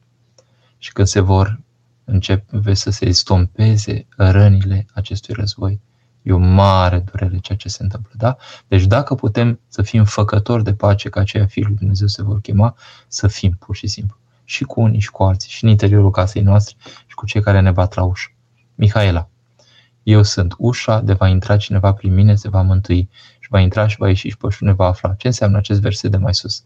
și când se vor începe să se estompeze rănile acestui război. E o mare durere ceea ce se întâmplă. Da? Deci dacă putem să fim făcători de pace, ca aceia fiul lui Dumnezeu se vor chema, să fim pur și simplu. Și cu unii și cu alții, și în interiorul casei noastre, și cu cei care ne bat la ușă. Mihaela, eu sunt ușa, de va intra cineva prin mine, se va mântui și va intra și va ieși și pășune va afla. Ce înseamnă acest verset de mai sus?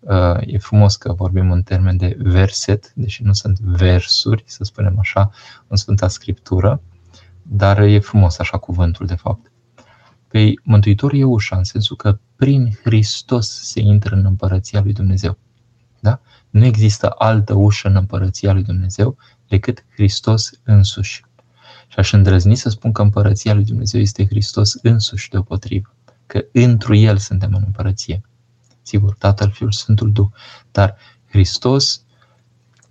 Uh, e frumos că vorbim în termen de verset, deși nu sunt versuri, să spunem așa, în Sfânta Scriptură, dar e frumos așa cuvântul, de fapt. Păi Mântuitorul e ușa, în sensul că prin Hristos se intră în împărăția lui Dumnezeu. Da? Nu există altă ușă în împărăția lui Dumnezeu decât Hristos însuși. Și aș îndrăzni să spun că împărăția lui Dumnezeu este Hristos însuși deopotrivă, că întru El suntem în împărăție. Sigur, Tatăl, Fiul, Sfântul Duh, dar Hristos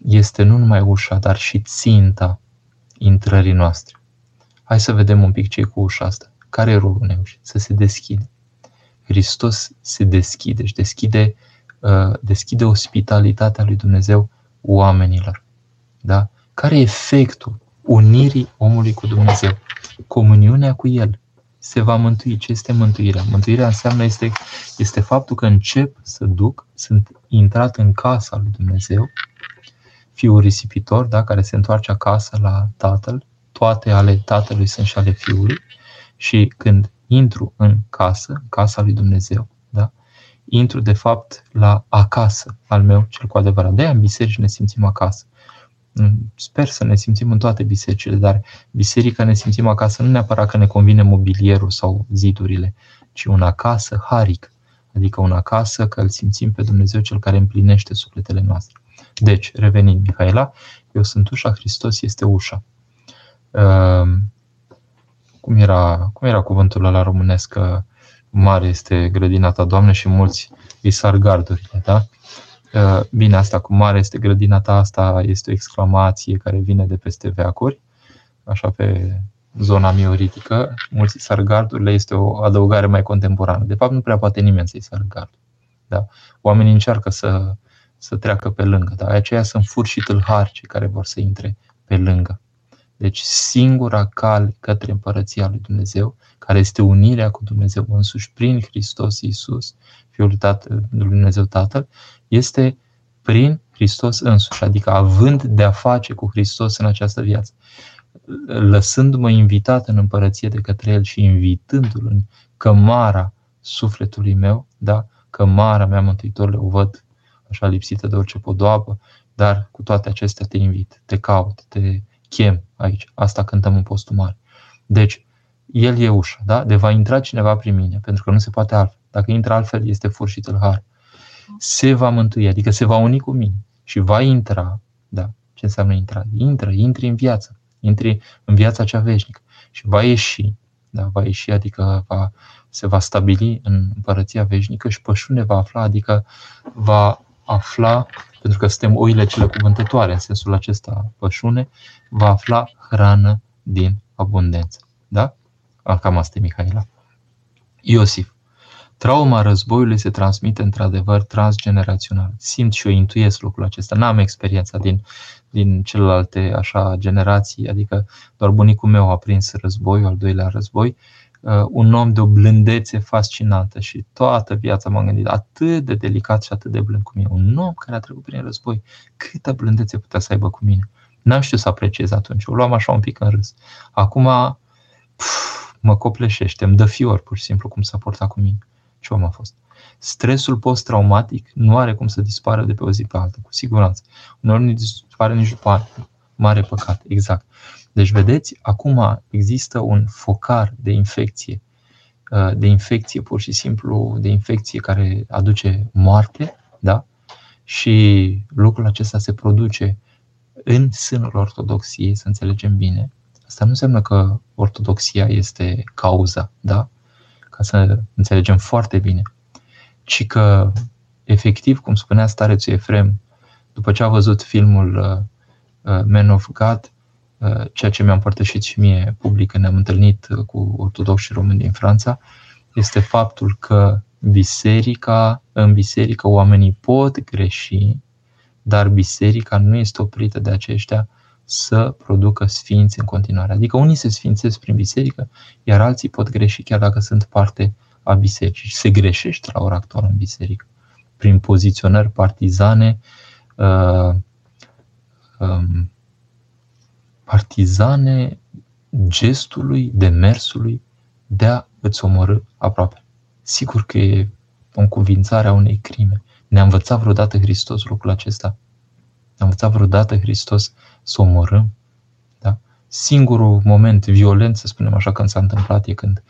este nu numai ușa, dar și ținta intrării noastre. Hai să vedem un pic ce cu ușa asta. Care e rolul unei uși? Să se deschide. Hristos se deschide și deschide, uh, deschide ospitalitatea lui Dumnezeu oamenilor. Da? Care e efectul unirii omului cu Dumnezeu? Comuniunea cu El. Se va mântui. Ce este mântuirea? Mântuirea înseamnă este, este faptul că încep să duc, sunt intrat în casa lui Dumnezeu, fiul risipitor, da, care se întoarce acasă la tatăl, toate ale tatălui sunt și ale fiului și când intru în casă, în casa lui Dumnezeu, da, intru de fapt la acasă al meu cel cu adevărat. De-aia în biserici ne simțim acasă. Mm, sper să ne simțim în toate bisericile, dar biserica ne simțim acasă nu neapărat că ne convine mobilierul sau zidurile, ci un acasă haric, adică un acasă că îl simțim pe Dumnezeu cel care împlinește sufletele noastre. Deci, revenind, Mihaela, eu sunt ușa, Hristos este ușa. Ehm, cum era, cum era cuvântul la românesc că mare este grădina ta, Doamne, și mulți îi sar gardurile, da? Uh, bine, asta cu mare este grădina ta, asta este o exclamație care vine de peste veacuri, așa pe zona mioritică. Mulți sargardurile este o adăugare mai contemporană. De fapt, nu prea poate nimeni să-i sară gardul. Da? Oamenii încearcă să, să treacă pe lângă, dar aceia sunt furi și tâlhari cei care vor să intre pe lângă. Deci singura cale către împărăția lui Dumnezeu, care este unirea cu Dumnezeu însuși prin Hristos Iisus, Fiul lui Dumnezeu Tatăl, este prin Hristos însuși, adică având de-a face cu Hristos în această viață. Lăsându-mă invitat în împărăție de către El și invitându-L în cămara sufletului meu, da? cămara mea Mântuitorule o văd așa lipsită de orice podoabă, dar cu toate acestea te invit, te caut, te chem aici. Asta cântăm în postul mare. Deci, el e ușa, da? De va intra cineva prin mine, pentru că nu se poate altfel. Dacă intră altfel, este fur și tâlhar. Se va mântui, adică se va uni cu mine și va intra, da? Ce înseamnă intra? Intră, intri în viață, intri în viața cea veșnică și va ieși, da? Va ieși, adică va, se va stabili în împărăția veșnică și pășune va afla, adică va afla, pentru că suntem oile cele cuvântătoare în sensul acesta pășune, va afla hrană din abundență. Da? Cam asta e Mihaela. Iosif. Trauma războiului se transmite într-adevăr transgenerațional. Simt și eu intuiesc lucrul acesta. N-am experiența din, din celelalte așa generații, adică doar bunicul meu a prins războiul, al doilea război, uh, un om de o blândețe fascinantă și toată viața m-am gândit atât de delicat și atât de blând cu mine. Un om care a trecut prin război, câtă blândețe putea să aibă cu mine. N-am știut să apreciez atunci, o luam așa un pic în râs. Acum pf, mă copleșește, îmi dă fior pur și simplu cum s-a portat cu mine. Ce om a fost. Stresul post-traumatic nu are cum să dispară de pe o zi pe alta, cu siguranță. Uneori nu dispare nici după ani. Mare păcat, exact. Deci, vedeți, acum există un focar de infecție, uh, de infecție pur și simplu, de infecție care aduce moarte, da? Și lucrul acesta se produce în sânul ortodoxiei, să înțelegem bine. Asta nu înseamnă că ortodoxia este cauza, da? Ca să înțelegem foarte bine. Ci că, efectiv, cum spunea starețul Efrem, după ce a văzut filmul uh, uh, Man of God, uh, ceea ce mi-a împărtășit și mie public când ne-am întâlnit cu ortodoxi și români din Franța, este faptul că biserica, în biserică oamenii pot greși, dar biserica nu este oprită de aceștia să producă sfinți în continuare. Adică unii se sfințesc prin biserică, iar alții pot greși chiar dacă sunt parte a bisericii. Și se greșește la ora actuală în biserică prin poziționări partizane, uh, um, partizane gestului, demersului de a îți omorâ aproape. Sigur că e o încuvințare a unei crime. Ne-a învățat vreodată Hristos lucrul acesta? Ne-a învățat vreodată Hristos să omorâm? Da? Singurul moment violent, să spunem așa, când s-a întâmplat e când,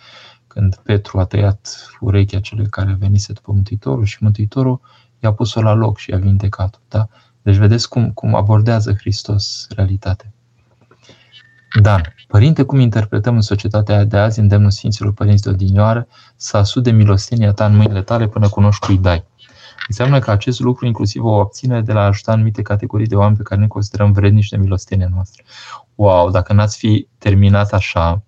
când Petru a tăiat urechea celui care venise după Mântuitorul și Mântuitorul i-a pus-o la loc și i-a vindecat-o. Da? Deci vedeți cum, cum abordează Hristos realitatea. Dan. Părinte, cum interpretăm în societatea de azi îndemnul Sfinților Părinți de odinioară să asude milostenia ta în mâinile tale până cunoști cui dai? Înseamnă că acest lucru inclusiv o obține de la a ajuta anumite categorii de oameni pe care ne considerăm vrednici de milostenia noastră. Wow, dacă n-ați fi terminat așa,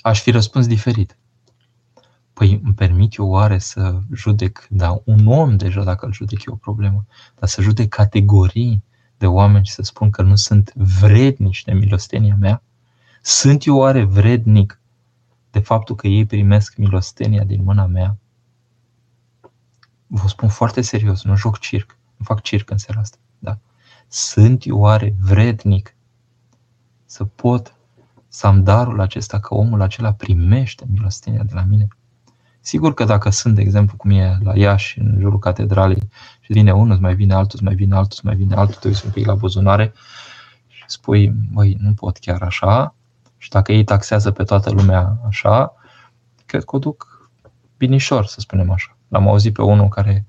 aș fi răspuns diferit. Păi îmi permit eu oare să judec, da, un om deja dacă îl judec e o problemă, dar să judec categorii de oameni și să spun că nu sunt vrednici de milostenia mea? Sunt eu oare vrednic de faptul că ei primesc milostenia din mâna mea? Vă spun foarte serios, nu joc circ, nu fac circ în seara asta. Da? Sunt eu oare vrednic să pot să am darul acesta că omul acela primește milostenia de la mine? Sigur că dacă sunt, de exemplu, cum e la Iași, în jurul catedralei, și vine unul, mai vine altul, mai vine altul, mai vine altul, te uiți un pic la buzunare și spui, băi, nu pot chiar așa, și dacă ei taxează pe toată lumea așa, cred că o duc binișor, să spunem așa. L-am auzit pe unul care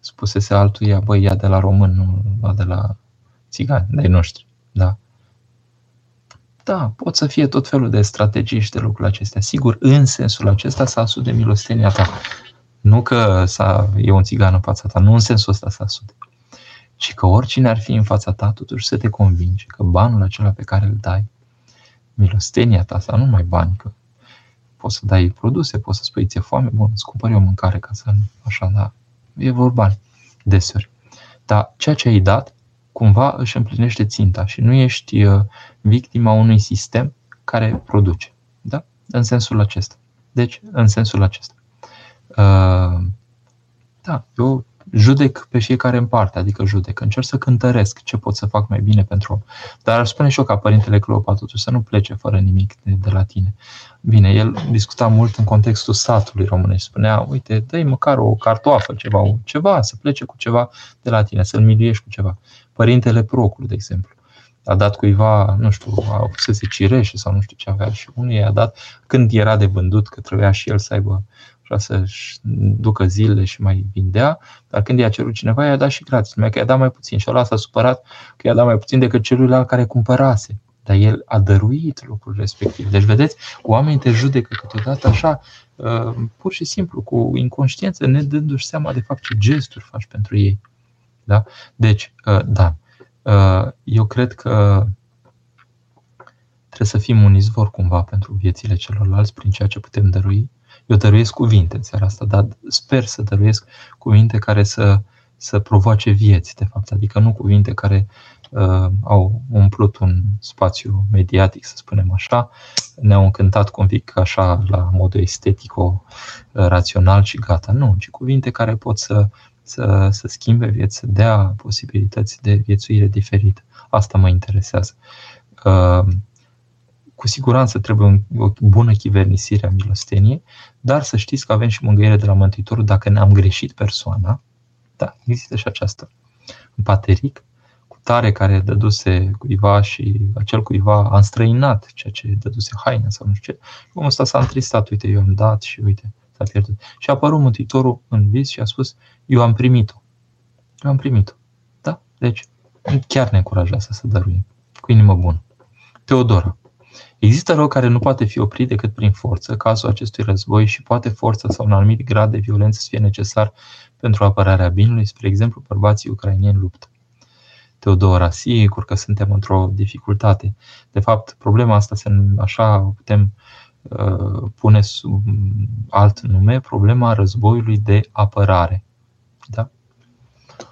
spusese altuia, băi, ia de la român, nu lua de la țigani, de noștri. Da. Da, pot să fie tot felul de strategii și de lucruri acestea. Sigur, în sensul acesta, să de milostenia ta. Nu că s-a, e un țigan în fața ta, nu în sensul ăsta să asude. Ci că oricine ar fi în fața ta, totuși să te convinge că banul acela pe care îl dai, milostenia ta, sau nu mai bani, că poți să dai produse, poți să spui, ți-e foame, bun, îți cumpăr eu mâncare ca să, așa, da, e vorba deseori. Dar ceea ce ai dat, cumva își împlinește ținta și nu ești uh, victima unui sistem care produce. Da? În sensul acesta. Deci, în sensul acesta. Uh, da, eu judec pe fiecare în parte, adică judec. Încerc să cântăresc ce pot să fac mai bine pentru om. Dar aș spune și eu ca părintele Cleopa totuși să nu plece fără nimic de, de la tine. Bine, el discuta mult în contextul satului românesc. Spunea, uite, dă măcar o cartoafă, ceva, ceva, să plece cu ceva de la tine, să-l miliești cu ceva. Părintele Procul, de exemplu a dat cuiva, nu știu, a se cireșe sau nu știu ce avea și unul i-a dat când era de vândut, că trebuia și el să aibă vrea să-și ducă zile și mai vindea, dar când i-a cerut cineva, i-a dat și gratis. Numai că i-a dat mai puțin și ăla s-a supărat că i-a dat mai puțin decât celuilalt care cumpărase. Dar el a dăruit lucrul respectiv. Deci, vedeți, oamenii te judecă câteodată așa, uh, pur și simplu, cu inconștiență, ne dându-și seama de fapt ce gesturi faci pentru ei. Da? Deci, uh, da, uh, eu cred că trebuie să fim un izvor cumva pentru viețile celorlalți prin ceea ce putem dărui eu dăruiesc cuvinte în seara asta, dar sper să dăruiesc cuvinte care să, să provoace vieți, de fapt, adică nu cuvinte care uh, au umplut un spațiu mediatic, să spunem așa, ne-au încântat cu un pic așa la modul estetico-rațional și gata. Nu, ci cuvinte care pot să, să, să schimbe vieți, să dea posibilități de viețuire diferită. Asta mă interesează. Uh, cu siguranță trebuie o bună chivernisire a milosteniei, dar să știți că avem și mângâiere de la Mântuitorul dacă ne-am greșit persoana. Da, există și aceasta. În pateric, cu tare care dăduse cuiva și acel cuiva a înstrăinat ceea ce dăduse haine sau nu știu ce. Omul ăsta s-a întristat, uite, eu am dat și uite, s-a pierdut. Și a apărut Mântuitorul în vis și a spus, eu am primit-o. Eu am primit-o. Da? Deci, chiar ne încurajează să dăruim. Cu inimă bună. Teodora. Există rău care nu poate fi oprit decât prin forță, cazul acestui război, și poate forța sau un anumit grad de violență să fie necesar pentru apărarea binului, spre exemplu, bărbații ucrainieni luptă. Teodora, sigur că suntem într-o dificultate. De fapt, problema asta se, așa putem uh, pune sub alt nume, problema războiului de apărare.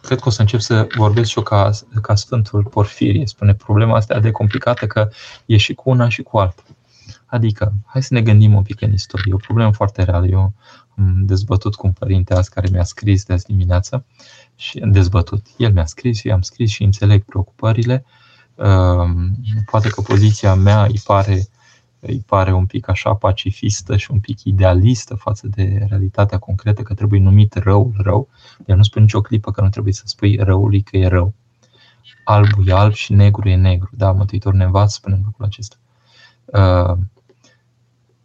Da? Cred că o să încep să vorbesc și eu ca, ca Sfântul Porfirie. Spune, problema asta e de complicată că e și cu una și cu alta. Adică, hai să ne gândim un pic în istorie. E o problemă foarte reală. Eu am dezbătut cu un părinte azi care mi-a scris de azi dimineață și am dezbătut. El mi-a scris și am scris și înțeleg preocupările. Ehm, poate că poziția mea îi pare îi pare un pic așa pacifistă și un pic idealistă față de realitatea concretă, că trebuie numit răul rău. El nu spune nicio clipă că nu trebuie să spui răului că e rău. Albul e alb și negru e negru. Da, Mântuitor ne învață, spunem lucrul acesta. Uh,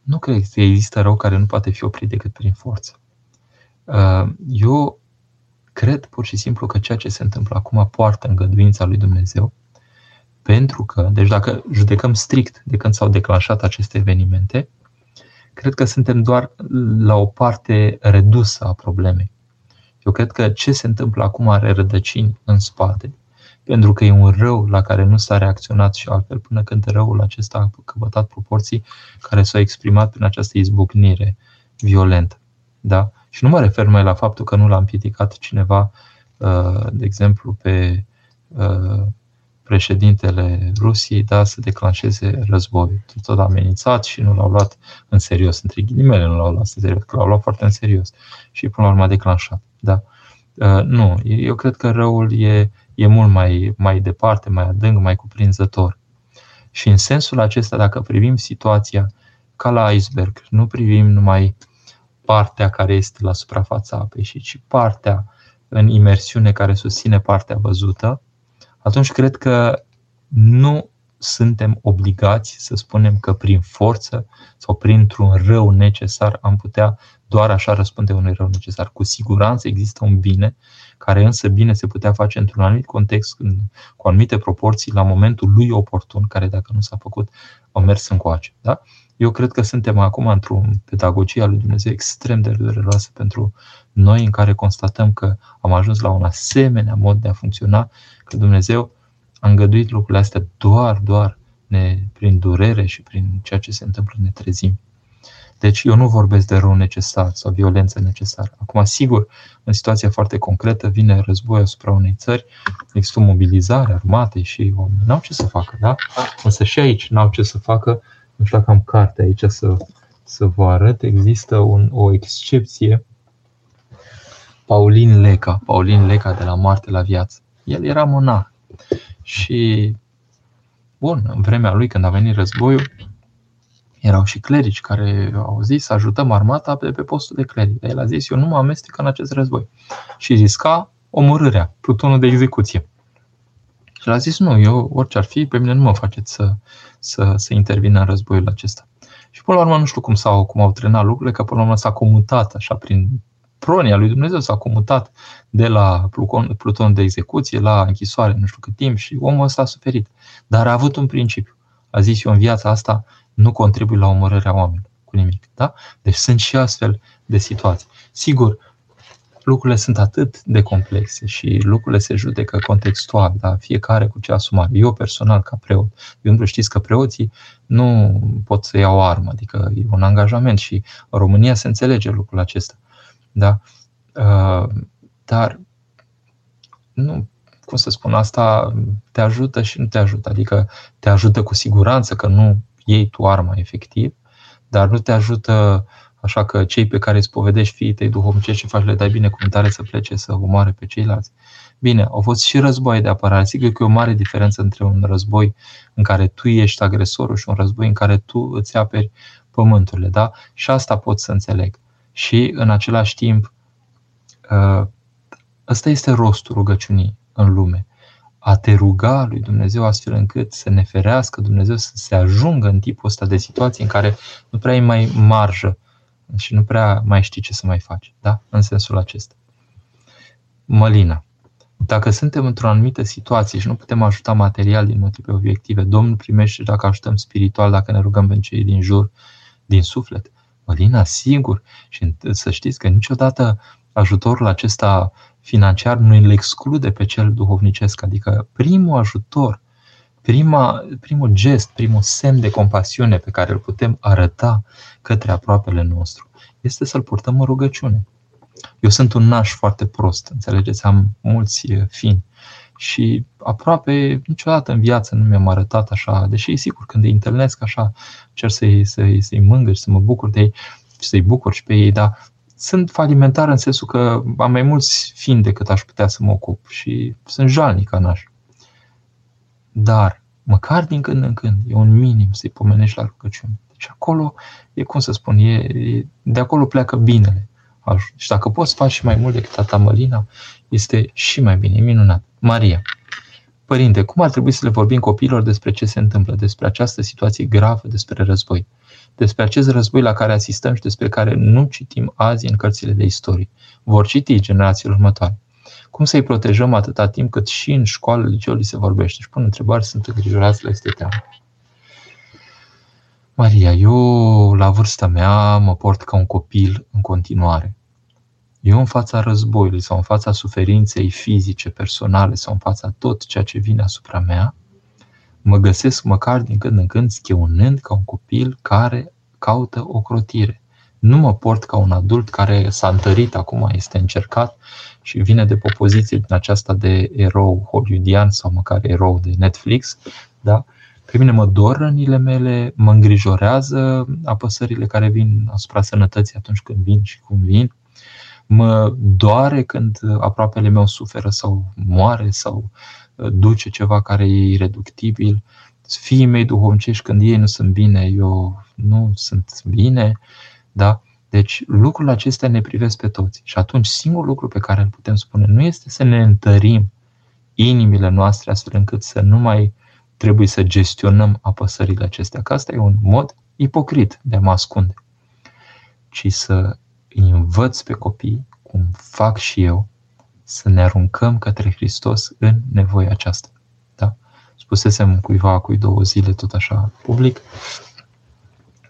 nu cred că există rău care nu poate fi oprit decât prin forță. Uh, eu cred pur și simplu că ceea ce se întâmplă acum poartă îngăduința lui Dumnezeu pentru că, deci dacă judecăm strict de când s-au declanșat aceste evenimente, cred că suntem doar la o parte redusă a problemei. Eu cred că ce se întâmplă acum are rădăcini în spate, pentru că e un rău la care nu s-a reacționat și altfel până când răul acesta a căpătat proporții care s-au exprimat prin această izbucnire violentă. Da? Și nu mă refer mai la faptul că nu l-a împiedicat cineva, uh, de exemplu, pe uh, președintele Rusiei da, să declanșeze războiul. Tot a amenințat și nu l-au luat în serios, între ghilimele nu l-au luat în serios, că l-au luat foarte în serios și până la urmă a declanșat. Da. Uh, nu, eu cred că răul e, e mult mai, mai departe, mai adânc, mai cuprinzător. Și în sensul acesta, dacă privim situația ca la iceberg, nu privim numai partea care este la suprafața apei, ci partea în imersiune care susține partea văzută, atunci cred că nu suntem obligați să spunem că prin forță sau printr-un rău necesar am putea doar așa răspunde unui rău necesar. Cu siguranță există un bine, care însă bine se putea face într-un anumit context, cu anumite proporții, la momentul lui oportun, care dacă nu s-a făcut, au mers încoace. Da? Eu cred că suntem acum într-o pedagogie a lui Dumnezeu extrem de dureroasă pentru noi, în care constatăm că am ajuns la un asemenea mod de a funcționa, că Dumnezeu a îngăduit lucrurile astea doar, doar ne, prin durere și prin ceea ce se întâmplă ne trezim. Deci eu nu vorbesc de rău necesar sau violență necesară. Acum, sigur, în situația foarte concretă vine război asupra unei țări, există o mobilizare armatei și oamenii n-au ce să facă, da? Însă și aici n-au ce să facă. Nu știu dacă am carte aici să, să vă arăt. Există un, o excepție. Paulin Leca, Paulin Leca de la Moarte la Viață. El era monah și, bun, în vremea lui, când a venit războiul, erau și clerici care au zis să ajutăm armata pe, pe postul de cleric. Dar el a zis, eu nu mă amestec în acest război. Și risca omorârea, plutonul de execuție. Și a zis, nu, eu orice ar fi, pe mine nu mă faceți să, să, să intervin în războiul acesta. Și până la urmă nu știu cum, s-au, cum au trenat lucrurile, că până la urmă s-a comutat așa prin pronia lui Dumnezeu, s-a comutat de la pluton de execuție la închisoare nu știu cât timp și omul ăsta a suferit. Dar a avut un principiu. A zis eu în viața asta nu contribui la omorârea oamenilor cu nimic. Da? Deci sunt și astfel de situații. Sigur, lucrurile sunt atât de complexe și lucrurile se judecă contextual, da? fiecare cu ce asumare. Eu personal, ca preot, eu nu știți că preoții nu pot să iau armă, adică e un angajament și în România se înțelege lucrul acesta. Da? Uh, dar nu, cum să spun, asta te ajută și nu te ajută. Adică te ajută cu siguranță că nu iei tu arma efectiv, dar nu te ajută așa că cei pe care îți povedești fiii tăi duhovnicești și faci le dai binecuvântare să plece să omoare pe ceilalți. Bine, au fost și război de apărare. Sigur că e o mare diferență între un război în care tu ești agresorul și un război în care tu îți aperi pământurile. Da? Și asta pot să înțeleg. Și în același timp, ă, ăsta este rostul rugăciunii în lume a te ruga lui Dumnezeu astfel încât să ne ferească Dumnezeu să se ajungă în tipul ăsta de situații în care nu prea ai mai marjă și nu prea mai știi ce să mai faci. Da? În sensul acesta. Mălina. Dacă suntem într-o anumită situație și nu putem ajuta material din motive obiective, Domnul primește dacă ajutăm spiritual, dacă ne rugăm pentru cei din jur, din suflet. Mălina, sigur. Și să știți că niciodată ajutorul acesta financiar nu îl exclude pe cel duhovnicesc. Adică primul ajutor, prima, primul gest, primul semn de compasiune pe care îl putem arăta către aproapele nostru este să-l purtăm în rugăciune. Eu sunt un naș foarte prost, înțelegeți, am mulți fini și aproape niciodată în viață nu mi-am arătat așa, deși sigur când îi întâlnesc așa, cer să-i, să-i, să-i mângâi, să mă bucur de ei, să-i bucur și pe ei, dar sunt falimentar în sensul că am mai mulți fiind decât aș putea să mă ocup și sunt jalnic naș. Dar, măcar din când în când, e un minim să-i pomenești la rugăciune. Deci acolo, e cum să spun, e, e, de acolo pleacă binele. Și dacă poți face și mai mult decât tata Mălina, este și mai bine, e minunat. Maria. Părinte, cum ar trebui să le vorbim copiilor despre ce se întâmplă, despre această situație gravă, despre război? despre acest război la care asistăm și despre care nu citim azi în cărțile de istorie. Vor citi generațiile următoare. Cum să-i protejăm atâta timp cât și în școală, liceul se vorbește? Și pun întrebări, sunt îngrijorați, la este teamă. Maria, eu la vârsta mea mă port ca un copil în continuare. Eu în fața războiului sau în fața suferinței fizice, personale sau în fața tot ceea ce vine asupra mea, Mă găsesc măcar din când în când scheunând ca un copil care caută o crotire. Nu mă port ca un adult care s-a întărit acum, este încercat și vine de pe o poziție din aceasta de erou hollywoodian sau măcar erou de Netflix. Da? Pe mine mă dor rănile mele, mă îngrijorează apăsările care vin asupra sănătății atunci când vin și cum vin. Mă doare când aproapele meu suferă sau moare sau duce ceva care e ireductibil. Fiii mei duhovnicești, când ei nu sunt bine, eu nu sunt bine. Da? Deci lucrurile acestea ne privesc pe toți. Și atunci singurul lucru pe care îl putem spune nu este să ne întărim inimile noastre astfel încât să nu mai trebuie să gestionăm apăsările acestea, că asta e un mod ipocrit de a mă ascunde, ci să îi învăț pe copii, cum fac și eu, să ne aruncăm către Hristos în nevoia aceasta. Da? Spusesem cuiva cu două zile, tot așa public,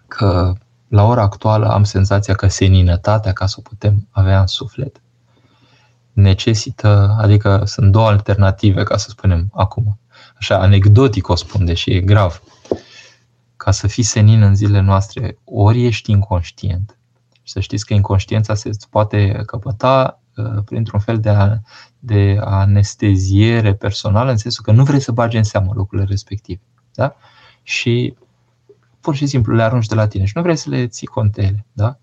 că la ora actuală am senzația că seninătatea, ca să o putem avea în suflet, necesită, adică sunt două alternative, ca să spunem acum. Așa, anecdotic o spun, deși e grav. Ca să fii senin în zilele noastre, ori ești inconștient, și să știți că inconștiența se poate căpăta uh, printr-un fel de, a, de anesteziere personală, în sensul că nu vrei să bagi în seamă lucrurile respective. Da? Și pur și simplu le arunci de la tine și nu vrei să le ții contele. Da?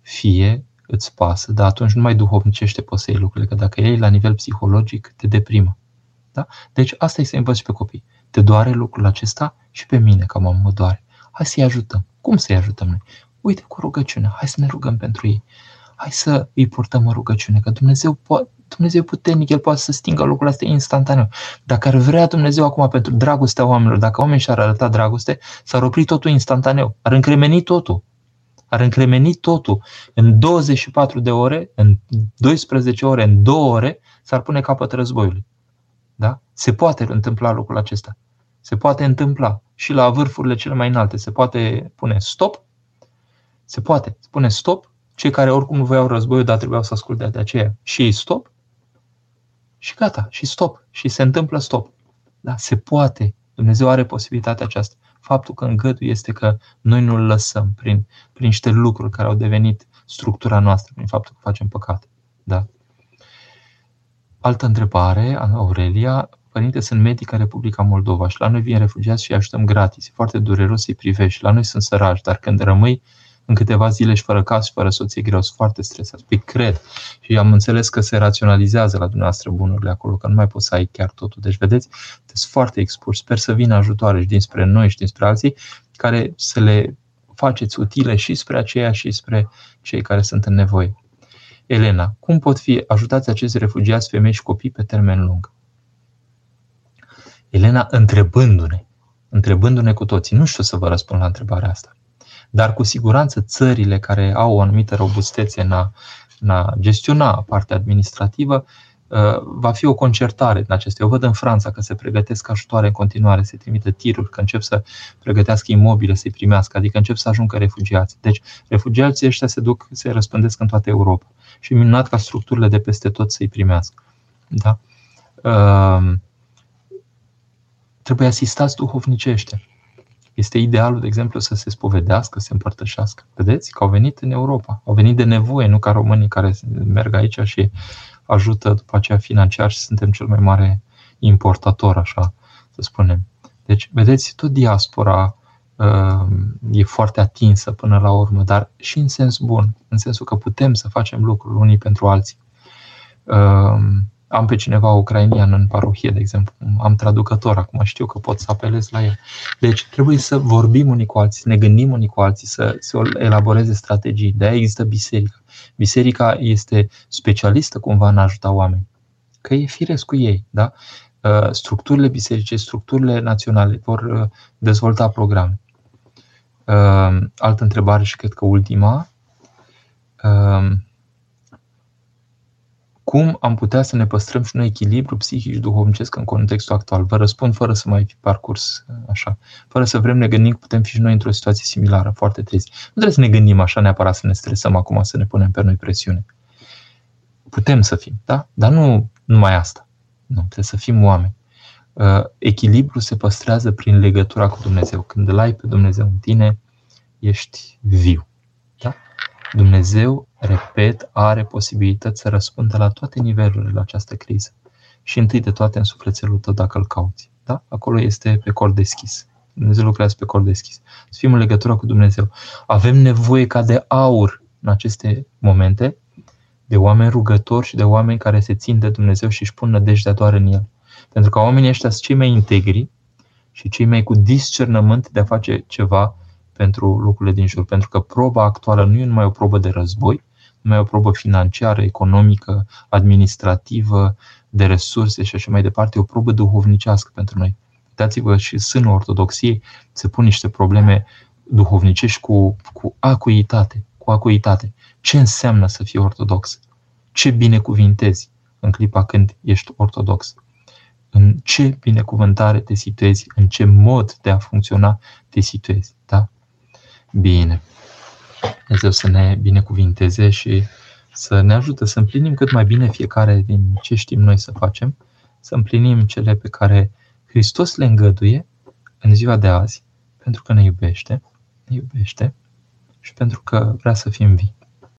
Fie îți pasă, dar atunci nu mai duhovnicește poți să iei lucrurile, că dacă ei la nivel psihologic te deprimă. Da? Deci asta e să învăț pe copii. Te doare lucrul acesta și pe mine ca mamă mă doare. Hai să-i ajutăm. Cum să-i ajutăm noi? Uite cu rugăciune, hai să ne rugăm pentru ei. Hai să îi purtăm o rugăciune, că Dumnezeu, po- Dumnezeu puternic, El poate să stingă lucrul astea instantaneu. Dacă ar vrea Dumnezeu acum pentru dragostea oamenilor, dacă oamenii și-ar arăta dragoste, s-ar opri totul instantaneu, ar încremeni totul. Ar încremeni totul. În 24 de ore, în 12 ore, în 2 ore, s-ar pune capăt războiului. Da? Se poate întâmpla lucrul acesta. Se poate întâmpla și la vârfurile cele mai înalte. Se poate pune stop. Se poate spune stop. Cei care oricum nu voiau războiul, dar trebuiau să asculte de aceea. Și ei stop. Și gata. Și stop. Și se întâmplă stop. Da? Se poate. Dumnezeu are posibilitatea aceasta. Faptul că îngăduie este că noi nu-L lăsăm prin, prin niște lucruri care au devenit structura noastră, prin faptul că facem păcate. Da? Altă întrebare, Aurelia. Părinte, sunt medic în Republica Moldova și la noi vin refugiați și îi ajutăm gratis. E foarte dureros să-i privești. La noi sunt săraci, dar când rămâi în câteva zile și fără casă și fără soție greu, sunt foarte stresați. Păi cred. Și am înțeles că se raționalizează la dumneavoastră bunurile acolo, că nu mai poți să ai chiar totul. Deci, vedeți, sunteți foarte expuși. Sper să vină ajutoare și dinspre noi și dinspre alții, care să le faceți utile și spre aceia și spre cei care sunt în nevoie. Elena, cum pot fi ajutați acești refugiați, femei și copii pe termen lung? Elena, întrebându-ne, întrebându-ne cu toții, nu știu să vă răspund la întrebarea asta, dar cu siguranță țările care au o anumită robustețe în a, în a gestiona partea administrativă, uh, va fi o concertare în acestea. Eu văd în Franța că se pregătesc ajutoare în continuare, se trimite tiruri, că încep să pregătească imobile să-i primească, adică încep să ajungă refugiați. Deci refugiații ăștia se duc, se răspândesc în toată Europa și minunat ca structurile de peste tot să-i primească. Da? Uh, trebuie asistați duhovnicește. Este idealul, de exemplu, să se spovedească, să se împărtășească. Vedeți că au venit în Europa, au venit de nevoie, nu ca românii care merg aici și ajută după aceea financiar și suntem cel mai mare importator, așa să spunem. Deci, vedeți, tot diaspora Ehm, e foarte atinsă până la urmă, dar și în sens bun, în sensul că putem să facem lucruri unii pentru alții. Ehm, am pe cineva ucrainian în parohie, de exemplu, am traducător, acum știu că pot să apelez la el. Deci trebuie să vorbim unii cu alții, să ne gândim unii cu alții, să, să elaboreze strategii. De aia există biserica. Biserica este specialistă cumva în a ajuta oameni. Că e firesc cu ei, da? Ehm, structurile biserice, structurile naționale vor dezvolta programe. Uh, altă întrebare și cred că ultima. Uh, cum am putea să ne păstrăm și noi echilibru psihic și duhovnicesc în contextul actual? Vă răspund fără să mai fi parcurs uh, așa. Fără să vrem ne gândim că putem fi și noi într-o situație similară, foarte trist. Nu trebuie să ne gândim așa neapărat să ne stresăm acum, să ne punem pe noi presiune. Putem să fim, da? Dar nu numai asta. Nu, trebuie să fim oameni. Uh, echilibru se păstrează prin legătura cu Dumnezeu. Când îl ai pe Dumnezeu în tine, ești viu. Da? Dumnezeu, repet, are posibilități să răspundă la toate nivelurile la această criză. Și întâi de toate în sufletelul tău dacă îl cauți. Da? Acolo este pe cor deschis. Dumnezeu lucrează pe cor deschis. Să fim în legătură cu Dumnezeu. Avem nevoie ca de aur în aceste momente de oameni rugători și de oameni care se țin de Dumnezeu și își pun nădejdea doar în El. Pentru că oamenii ăștia sunt cei mai integri și cei mai cu discernământ de a face ceva pentru lucrurile din jur. Pentru că proba actuală nu e numai o probă de război, nu mai e o probă financiară, economică, administrativă, de resurse și așa mai departe, e o probă duhovnicească pentru noi. uitați-vă și sânul ortodoxiei se pun niște probleme duhovnicești cu, cu acuitate, cu acuitate. Ce înseamnă să fii ortodox? Ce binecuvintezi în clipa când ești ortodox? În ce binecuvântare te situezi? În ce mod de a funcționa te situezi? Da? Bine. Dumnezeu să ne binecuvinteze și să ne ajute să împlinim cât mai bine fiecare din ce știm noi să facem, să împlinim cele pe care Hristos le îngăduie în ziua de azi, pentru că ne iubește, ne iubește și pentru că vrea să fim vii.